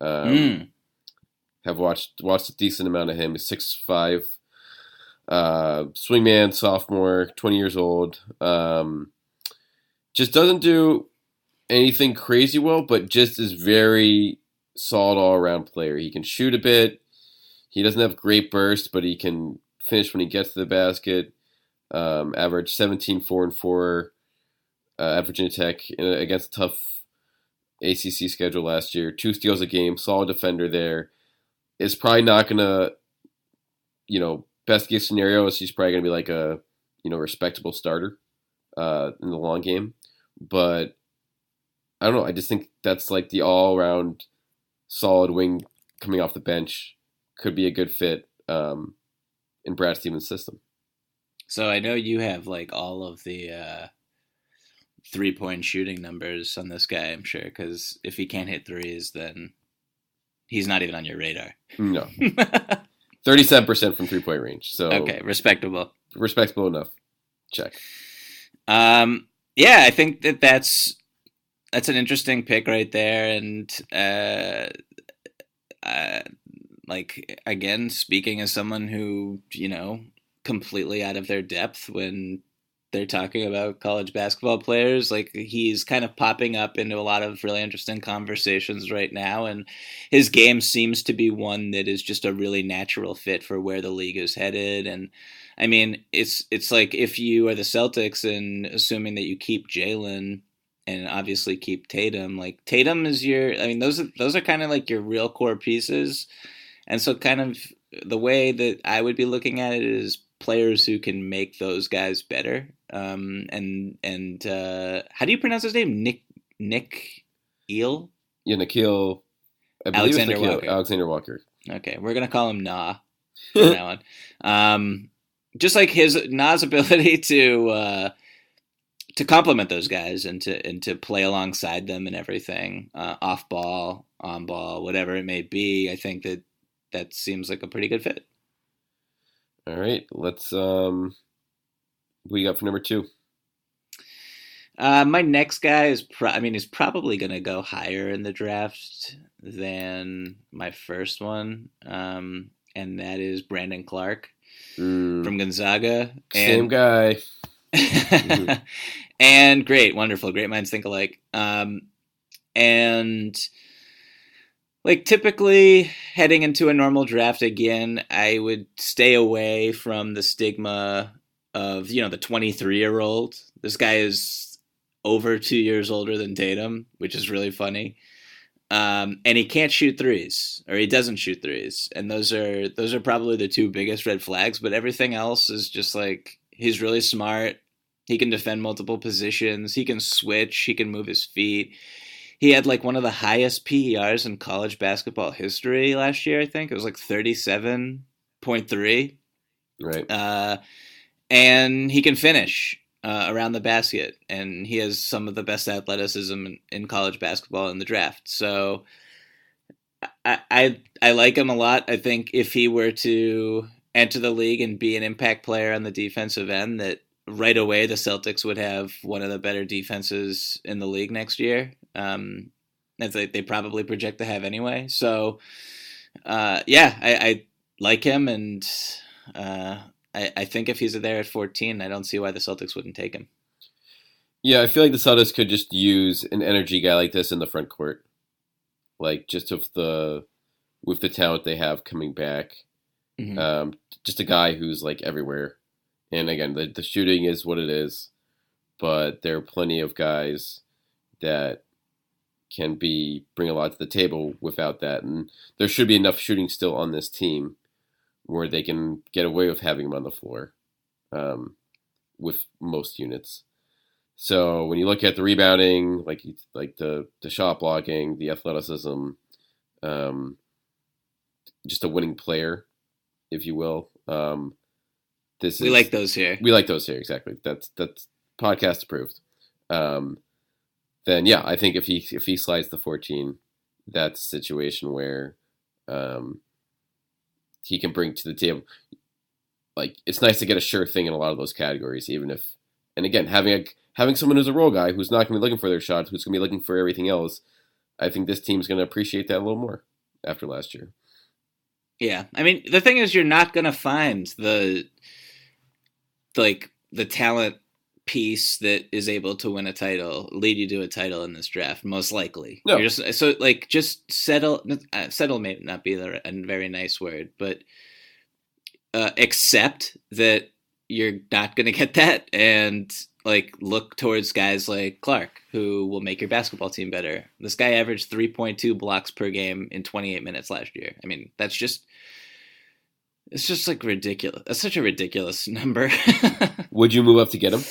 Um, mm. Have watched watched a decent amount of him. He's six five, uh, swingman, sophomore, twenty years old. Um, just doesn't do anything crazy well, but just is very solid all around player. He can shoot a bit. He doesn't have great burst, but he can finish when he gets to the basket. Um, average 17, 4, and 4 uh, at Virginia Tech in, against a tough ACC schedule last year. Two steals a game, solid defender there. Is probably not gonna, you know, best case scenario is he's probably gonna be like a, you know, respectable starter uh, in the long game. But I don't know. I just think that's like the all around solid wing coming off the bench could be a good fit um, in Brad Stevens' system.
So I know you have like all of the uh, three point shooting numbers on this guy, I'm sure, because if he can't hit threes, then he's not even on your radar.
No. (laughs) 37% from three point range. So
Okay, respectable.
Respectable enough. Check.
Um yeah, I think that that's that's an interesting pick right there and uh, uh like again speaking as someone who, you know, completely out of their depth when they're talking about college basketball players. Like he's kind of popping up into a lot of really interesting conversations right now, and his game seems to be one that is just a really natural fit for where the league is headed. And I mean, it's it's like if you are the Celtics and assuming that you keep Jaylen and obviously keep Tatum, like Tatum is your. I mean, those are those are kind of like your real core pieces, and so kind of the way that I would be looking at it is players who can make those guys better. Um, and and uh, how do you pronounce his name? Nick Nick Eel.
Yeah, Nickeil.
Alexander
Nickeil,
Walker.
Alexander Walker.
Okay, we're gonna call him Nah from (laughs) now on. Um, just like his Nah's ability (laughs) to uh, to complement those guys and to and to play alongside them and everything, uh, off ball, on ball, whatever it may be. I think that that seems like a pretty good fit.
All right, let's. Um, what you got for number two?
Uh, my next guy is, pro- I mean, he's probably going to go higher in the draft than my first one, um, and that is Brandon Clarke
Mm,
from Gonzaga.
same
And,
guy. (laughs)
and great, wonderful, great minds think alike. Um, and like typically heading into a normal draft again, I would stay away from the stigma of you know the 23 year old. This guy is over two years older than Tatum, which is really funny. Um, and he can't shoot threes, or he doesn't shoot threes, and those are those are probably the two biggest red flags. But everything else is just like he's really smart. He can defend multiple positions. He can switch. He can move his feet. He had like one of the highest PERs in college basketball history last year. I think it was like thirty-seven point three
Right.
uh, and he can finish uh, around the basket, and he has some of the best athleticism in, in college basketball in the draft. So I, I I like him a lot. I think if he were to enter the league and be an impact player on the defensive end, that right away the Celtics would have one of the better defenses in the league next year. Um, as they, they probably project to have anyway. So, uh, yeah, I, I like him, and uh, I, I think if he's there at 14, I don't see why the Celtics wouldn't take him.
Yeah, I feel like the Celtics could just use an energy guy like this in the front court, like just with the with the talent they have coming back.
Mhm.
Um, just a guy who's like everywhere. And again, the the shooting is what it is, but there are plenty of guys that can be bring a lot to the table without that, and there should be enough shooting still on this team where they can get away with having him on the floor um, with most units. So when you look at the rebounding, like like the the shot blocking, the athleticism, um, just a winning player, if you will. Um, this
We
is,
like those here.
we like those here exactly. That's that's podcast approved. Um, then yeah, I think if he if he slides the fourteen, that's a situation where um, he can bring to the table. Like it's nice to get a sure thing in a lot of those categories, even if. And again, having a having someone who's a role guy who's not going to be looking for their shots, who's going to be looking for everything else, I think this team's going to appreciate that a little more after last year.
Yeah, I mean the thing is, you're not gonna find the like the talent piece that is able to win a title, lead you to a title in this draft, most likely.
No.
You're just so like just settle. Uh, settle may not be the, a very nice word, but uh, accept that you're not gonna get that, and like look towards guys like Clarke who will make your basketball team better. This guy averaged 3.2 blocks per game in 28 minutes last year. I mean, that's just it's just like ridiculous. That's such a ridiculous (laughs) number.
Would you move up to get him?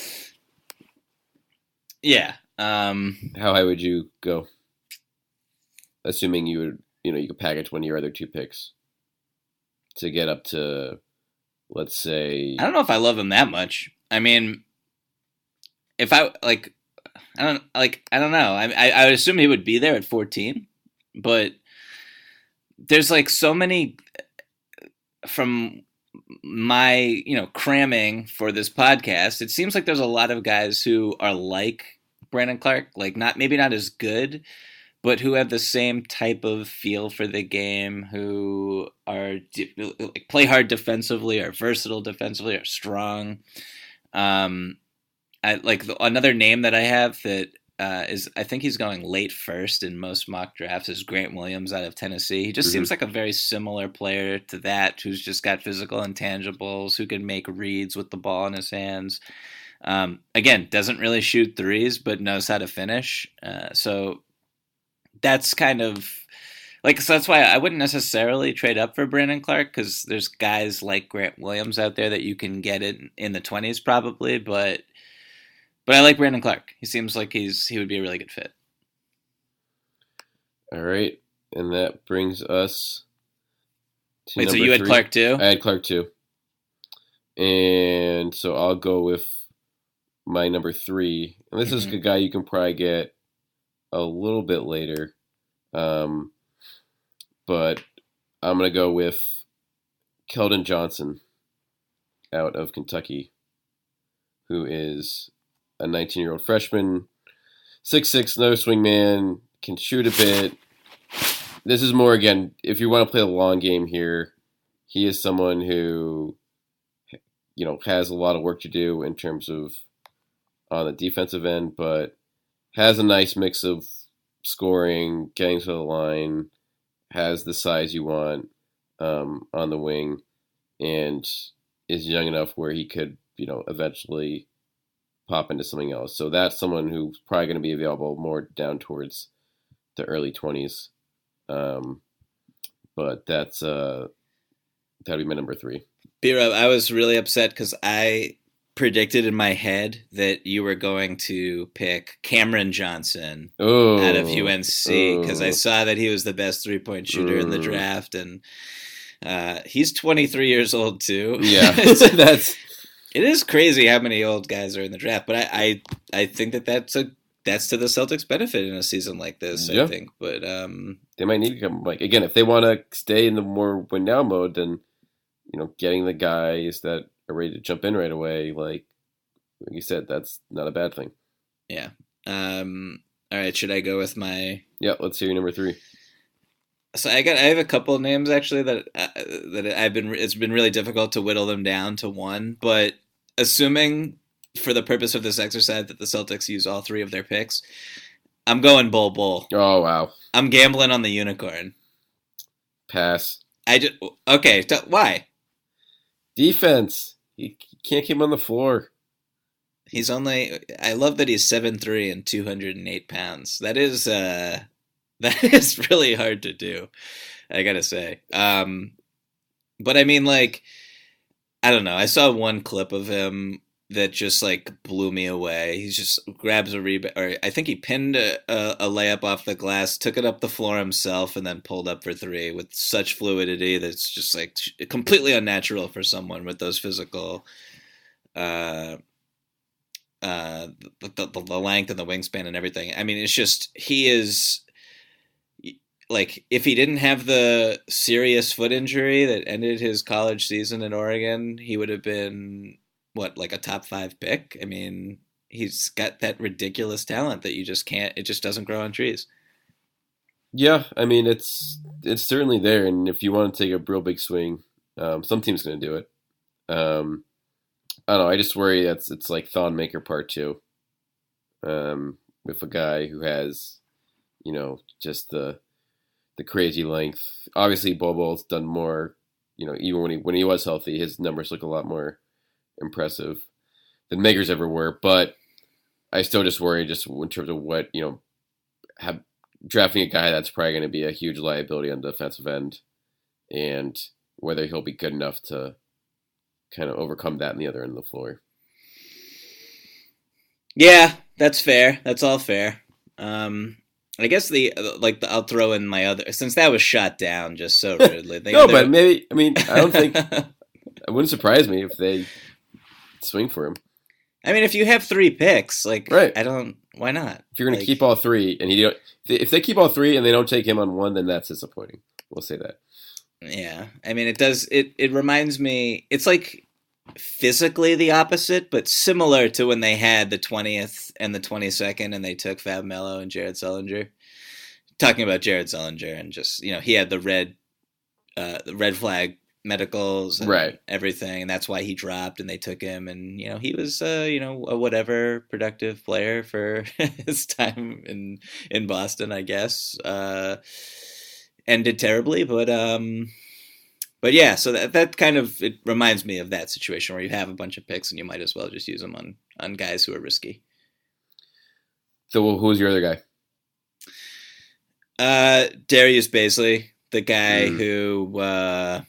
Yeah. Um
How high would you go? Assuming you would, you know, you could package one of your other two picks to get up to, let's say,
I don't know if I love him that much. I mean, if I like, I don't like. I don't know. I I, I would assume he would be there at fourteen, but there's like so many from my you know cramming for this podcast. It seems like there's a lot of guys who are like Brandon Clarke, like not maybe not as good, but who have the same type of feel for the game, who are like play hard defensively, are versatile defensively, are strong. Um, I like the, another name that I have that uh, is I think he's going late first in most mock drafts is Grant Williams out of Tennessee. He just
Mhm.
seems like a very similar player to that, who's just got physical intangibles, who can make reads with the ball in his hands. Um, again, doesn't really shoot threes, but knows how to finish. Uh, so that's kind of like so that's why I wouldn't necessarily trade up for Brandon Clarke because there's guys like Grant Williams out there that you can get it in the twenties probably, but but I like Brandon Clarke. He seems like he's he would be a really good fit.
all right, and that brings us. To
Wait, so you had
three.
Clarke too?
I had Clarke too, and so I'll go with my number three, and this is
Mhm.
a guy you can probably get a little bit later, um, but I'm gonna go with Keldon Johnson out of Kentucky, who is a 19 year old freshman, six six, no swing man, can shoot a bit. This is more again, if you want to play the long game here, he is someone who you know has a lot of work to do in terms of on the defensive end, but has a nice mix of scoring, getting to the line, has the size you want um, on the wing, and is young enough where he could, you know, eventually pop into something else. So that's someone who's probably going to be available more down towards the early twenties. Um, but that's uh, that'd be my number three.
B-Rob, I was really upset because I predicted in my head that you were going to pick Cameron Johnson
Oh,
out of UNC because I
oh.
saw that he was the best three point shooter in the
Mm.
draft, and uh, he's 23 years old too.
Yeah, (laughs) (laughs) that's
it is crazy how many old guys are in the draft, but I I, I think that that's a that's to the Celtics' benefit in a season like this.
Yeah.
I think, but um,
they might need to come like again if they want to stay in the more win now mode then you know getting the guys that are ready to jump in right away like like you said that's not a bad thing
yeah. Um, all right, should I go with my
yeah let's hear your number three
So I got I have a couple names actually that uh, that I've been it's been really difficult to whittle them down to one, but assuming for the purpose of this exercise that the Celtics use all three of their picks, I'm going Bol Bol.
oh wow
I'm gambling on the unicorn.
pass
I just okay. T- why?
defense you can't keep him on the floor
He's only. I love that he's seven three and two hundred and eight pounds. That is uh, (laughs) that is really hard to do. I gotta say. Um, but I mean, like, I don't know. I saw one clip of him that just like blew me away. He just grabs a rebound, or I think he pinned a, a, layup off the glass, took it up the floor himself, and then pulled up for three with such fluidity that's just like completely unnatural for someone with those physical. Uh, uh, the, the, the length and the wingspan and everything. I mean, it's just he is like if he didn't have the serious foot injury that ended his college season in Oregon, he would have been what like a top five pick. I mean, he's got that ridiculous talent that you just can't. It just doesn't grow on trees.
yeah i mean it's it's certainly there and if you want to take a real big swing um, some team's going to do it um, i don't know i just worry that's it's like thon maker part two um, with a guy who has you know just the the crazy length. Obviously, Bobo's done more. You know, even when he when he was healthy, his numbers look a lot more impressive than Makers ever were. But I still just worry, just in terms of what you know, have drafting a guy that's probably going to be a huge liability on the defensive end, and whether he'll be good enough to kind of overcome that in the other end of the floor.
Yeah, that's fair. That's all fair. Um, I guess the like the, I'll throw in my other since that was shot down just so rudely. The
no, but maybe I mean I don't think (laughs) it wouldn't surprise me if they swing for him.
I mean, if you have three picks, like
Right.
I don't. Why not?
If you're going to
Like,
keep all three, and you don't, if they- if they keep all three and they don't take him on one, then that's disappointing. We'll say that.
Yeah, I mean, it does. It it reminds me. It's like physically the opposite, but similar to when they had the twentieth and the twenty second, and they took Fab Melo and Jared Sullinger. Talking about Jared Sullinger and just you know he had the red, uh, the red flag medicals, and
Right.
Everything, and that's why he dropped, and they took him, and you know he was uh, you know a whatever productive player for (laughs) his time in in Boston, I guess. Uh, ended terribly, but um, but yeah, so that that kind of it reminds me of that situation where you have a bunch of picks and you might as well just use them on on guys who are risky.
So who's your other guy?
Uh, Darius Bazley, the guy
Mm.
who uh,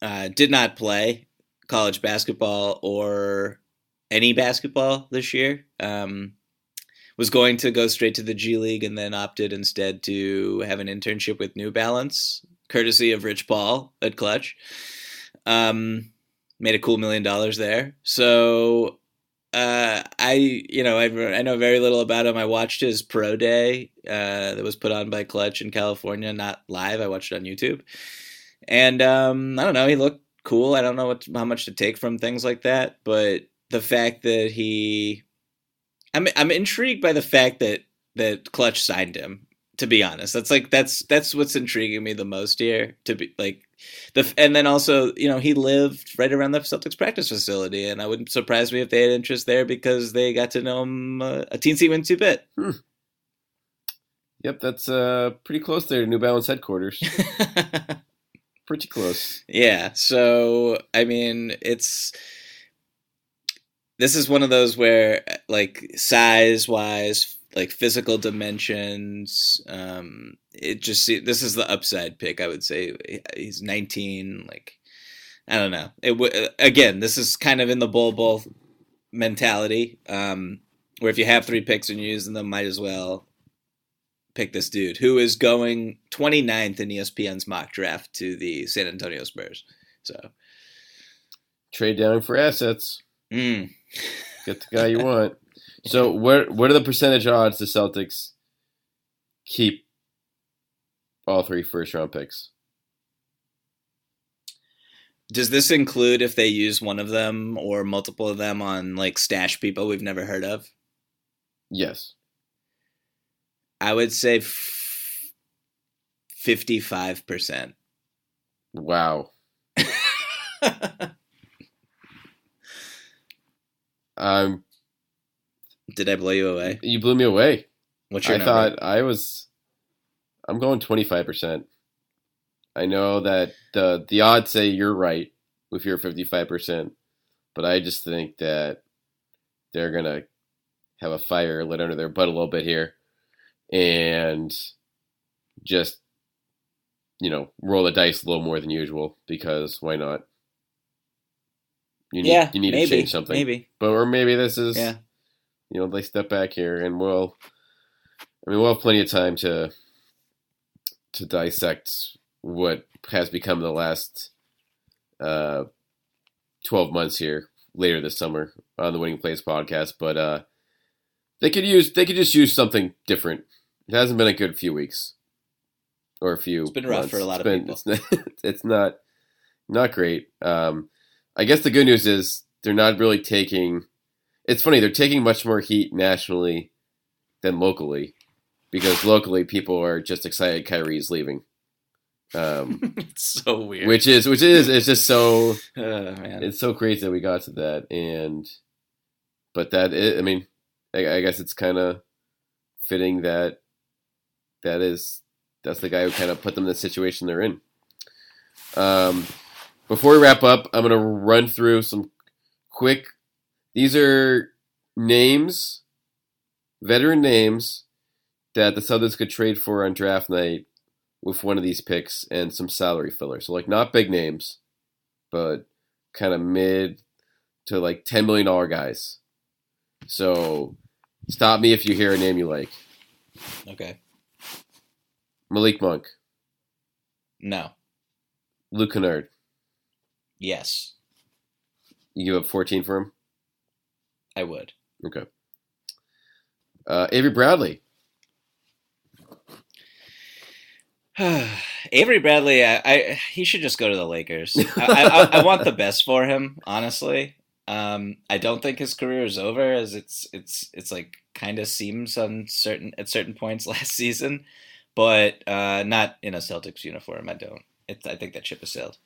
uh, did not play college basketball or any basketball this year. Um, was going to go straight to the G League and then opted instead to have an internship with New Balance, courtesy of Rich Paul at Klutch. Um, made a cool million dollars there. So uh, I you know I, I know very little about him. I watched his pro day uh, that was put on by Klutch in California, not live. I watched it on YouTube, and um, I don't know. He looked cool. I don't know what how much to take from things like that, but the fact that he, I'm I'm intrigued by the fact that that Klutch signed him. To be honest, that's like that's that's what's intriguing me the most here. To be like the and then also you know he lived right around the Celtics practice facility, and I wouldn't surprise me if they had interest there because they got to know him uh, a teensy weensy bit.
Hmm. Yep, that's uh pretty close there to New Balance headquarters. (laughs) pretty close.
Yeah, so I mean, it's this is one of those where like size wise like physical dimensions. Um, it just this is the upside pick. I would say he's 19. Like I don't know. It w- again. This is kind of in the Bol Bol mentality, um, where if you have three picks and you're using them, might as well pick this dude who is going 29th in ESPN's mock draft to the San Antonio Spurs. So
trade down for assets.
Mm.
Get the guy you want. So what what are the percentage odds the Celtics keep all three first round picks?
Does this include if they use one of them or multiple of them on like stash people we've never heard of?
Yes.
I would say fifty-five percent.
Wow. (laughs) um,
did I blow you away?
You blew me away.
What's your
I
number?
thought I was. I'm going 25 percent. I know that the the odds say you're right with your 55 percent, but I just think that they're gonna have a fire lit under their butt a little bit here, and just you know roll the dice a little more than usual because why not? You need,
yeah,
you need
maybe,
to change something.
Maybe,
but or maybe this is
yeah
you know, they step back here and we'll, I mean, we'll have plenty of time to, to dissect what has become the last, uh, 12 months here later this summer on the Winning Plays podcast. But, uh, they could use, they could just use something different. It hasn't been a good few weeks or a few.
It's been rough
months.
for a lot
it's
of
been,
people.
It's not, (laughs) it's not, not great. Um, I guess the good news is they're not really taking it's funny they're taking much more heat nationally than locally because locally people are just excited Kyrie's leaving. Um, (laughs)
it's so weird.
which is which is it's just so (laughs)
oh, man.
it's so crazy that we got to that and but that is, I mean I, I guess it's kind of fitting that that is that's the guy who kind of put them in the situation they're in. Um, before we wrap up, I'm gonna run through some quick these are names, veteran names that the Celtics could trade for on draft night with one of these picks and some salary filler. So like not big names, but kind of mid to like ten million dollar guys. So stop me if you hear a name you like.
Okay.
Malik Monk,
No.
Luke Kennard.
Yes,
You give up fourteen for him.
I would.
Okay. Uh, Avery Bradley. (sighs)
Avery Bradley, I, I, he should just go to the Lakers. (laughs) I, I, I want the best for him, honestly. Um, I don't think his career is over, as it's it's it's like kind of seems on certain at certain points (laughs) last season, but uh, not in a Celtics uniform. I don't. It, I think that ship has sailed.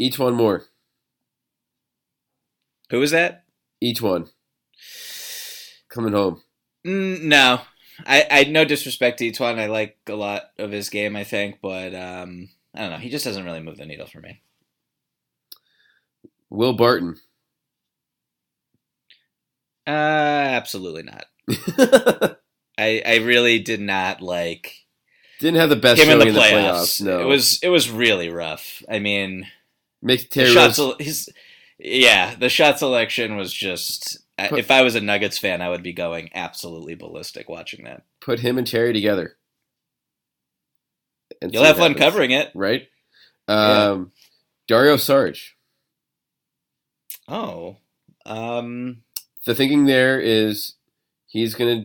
E'Twaun Moore.
Who is that?
E'Twaun. Coming home.
Mm, no, I, I no disrespect to E'Twaun. I like a lot of his game, I think, but um, I don't know. He just doesn't really move the needle for me.
Will Barton.
Uh, absolutely not. (laughs) I I really did not like
Didn't have the best
him in
showing
the
in the
playoffs.
playoffs. No,
It was it was really rough. I mean,
makes
the
Terry
shot
Rose,
his yeah, the shot selection was just.
Put-
if I was a Nuggets fan, I would be going absolutely ballistic watching that.
put him and Terry together. And
You'll have fun
happens,
covering it.
right?
Yeah.
Um, Dario Saric.
Oh, um,
the thinking there is he's gonna.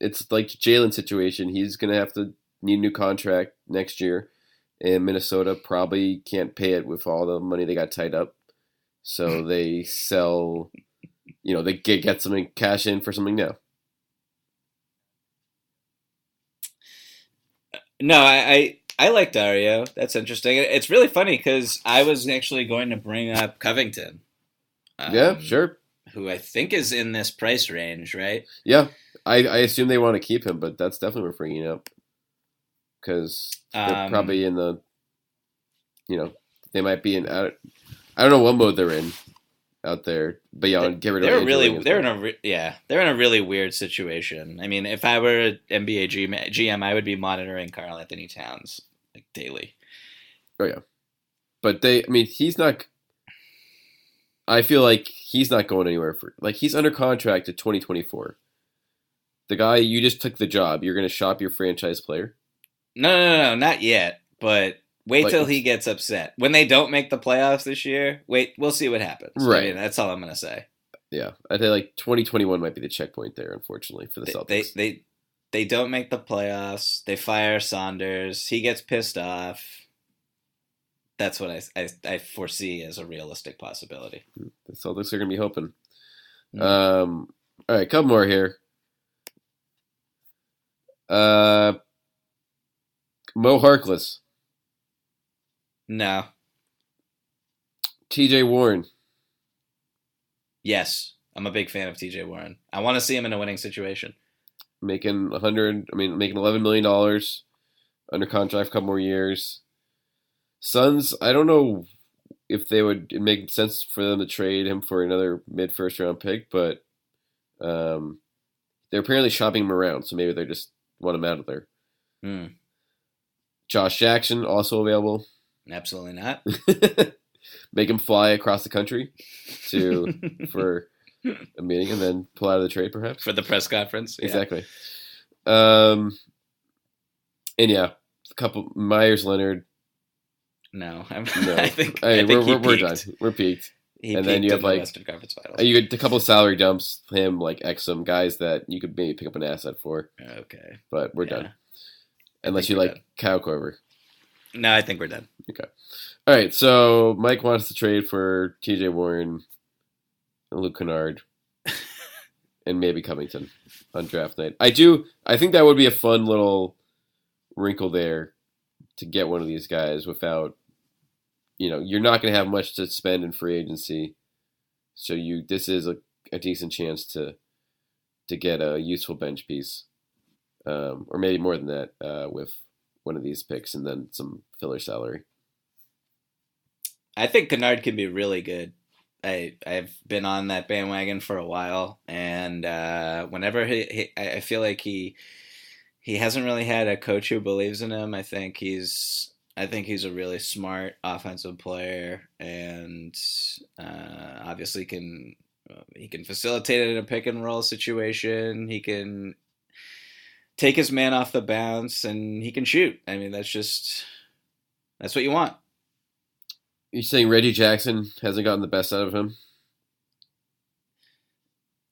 It's like Jaylen situation. He's gonna have to need a new contract next year, and Minnesota probably can't pay it with all the money they got tied up. So (laughs) they sell. You know, they get get something cash in for something new.
No, I, I I like Dario. That's interesting. It's really funny because I was actually going to bring up Covington.
Um, yeah, sure.
Who I think is in this price range, right?
Yeah, I, I assume they want to keep him, but that's definitely worth bringing up because they're um, probably in the, you know, they might be in. I don't know what mode they're in out there. But yeah, get rid
they're of really they're in a re- yeah they're in a really weird situation. I mean, if I were an NBA GM, I would be monitoring Karl-Anthony Towns like daily.
Oh yeah, but they. I mean, he's not. I feel like he's not going anywhere for like he's under contract to 2024. The guy you just took the job, you're going to shop your franchise player.
No, no, no, no, not yet. But Wait like, till he gets upset. When they don't make the playoffs this year, wait, we'll see what happens. Right. I mean, that's all I'm going to say.
Yeah. I think like 2021 might be the checkpoint there, unfortunately, for the
they,
Celtics.
They, they, they don't make the playoffs. They fire Saunders. He gets pissed off. That's what I, I, I foresee as a realistic possibility.
Hmm. The Celtics are going to be hoping. Mm. Um, all right, couple more here. Uh, Mo Harkless
no.
TJ Warren.
Yes, I'm a big fan of TJ Warren. I want to see him in a winning situation.
Making 100, I mean, making 11 million dollars under contract for a couple more years. Suns, I don't know if they would make sense for them to trade him for another mid first round pick, but um, they're apparently shopping him around, so maybe they just want him out of there.
Hmm.
Josh Jackson also available.
Absolutely not. (laughs)
Make him fly across the country to (laughs) for a meeting and then pull out of the trade, perhaps
for the press conference.
Yeah. Exactly. Um, and yeah, a couple Meyers Leonard.
No, (laughs) I'm, no. I think,
hey, I think we're, we're, we're done. We're peaked.
He and then you have like Western Conference Finals.
You get a couple salary dumps, him like Exum guys that you could maybe pick up an asset for.
Okay,
but we're yeah. done. Unless you like. Kyle Korver.
No, I think we're done.
Okay. All right. So Mike wants to trade for T.J. Warren, and Luke Kennard, (laughs) and maybe Covington on draft night. I do. I think that would be a fun little wrinkle there to get one of these guys without. You know, you're not going to have much to spend in free agency, so you this is a, a decent chance to to get a useful bench piece, um, or maybe more than that uh, with one of these picks and then some filler salary.
I think Kennard can be really good. I I've been on that bandwagon for a while, and uh, whenever he, he, I feel like he he hasn't really had a coach who believes in him. I think he's I think he's a really smart offensive player, and uh, obviously can he can facilitate it in a pick and roll situation. He can take his man off the bounce and he can shoot. I mean, that's just that's what you want.
You're saying Reggie Jackson hasn't gotten the best out of him?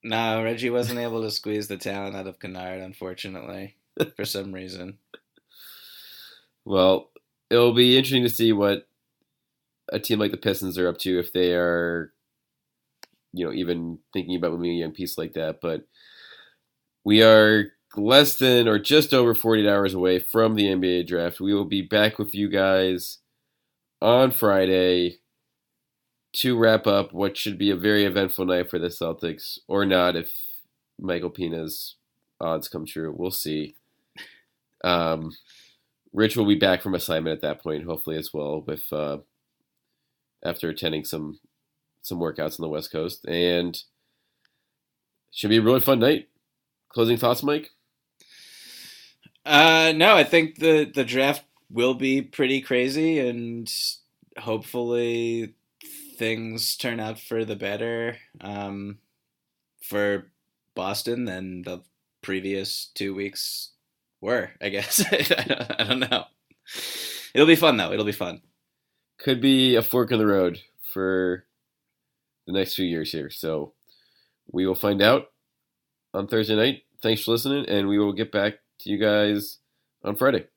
No, Reggie wasn't able to squeeze the talent out of Kennard, unfortunately, (laughs) for some reason.
Well, it'll be interesting to see what a team like the Pistons are up to if they are, you know, even thinking about moving a young piece like that. But we are less than or just over 48 hours away from the NBA draft. We will be back with you guys on Friday to wrap up what should be a very eventful night for the Celtics, or not if Michael Pina's odds come true. We'll see. Um, Rich will be back from assignment at that point, hopefully as well, with uh, after attending some some workouts on the West Coast, and should be a really fun night. Closing thoughts, Mike?
Uh, no, I think the the draft will be pretty crazy, and hopefully things turn out for the better um, for Boston than the previous two weeks were. I guess (laughs) I, don't, I don't know. It'll be fun though. It'll be fun.
Could be a fork in the road for the next few years here. So We will find out on Thursday night. Thanks for listening, and we will get back to you guys on Friday.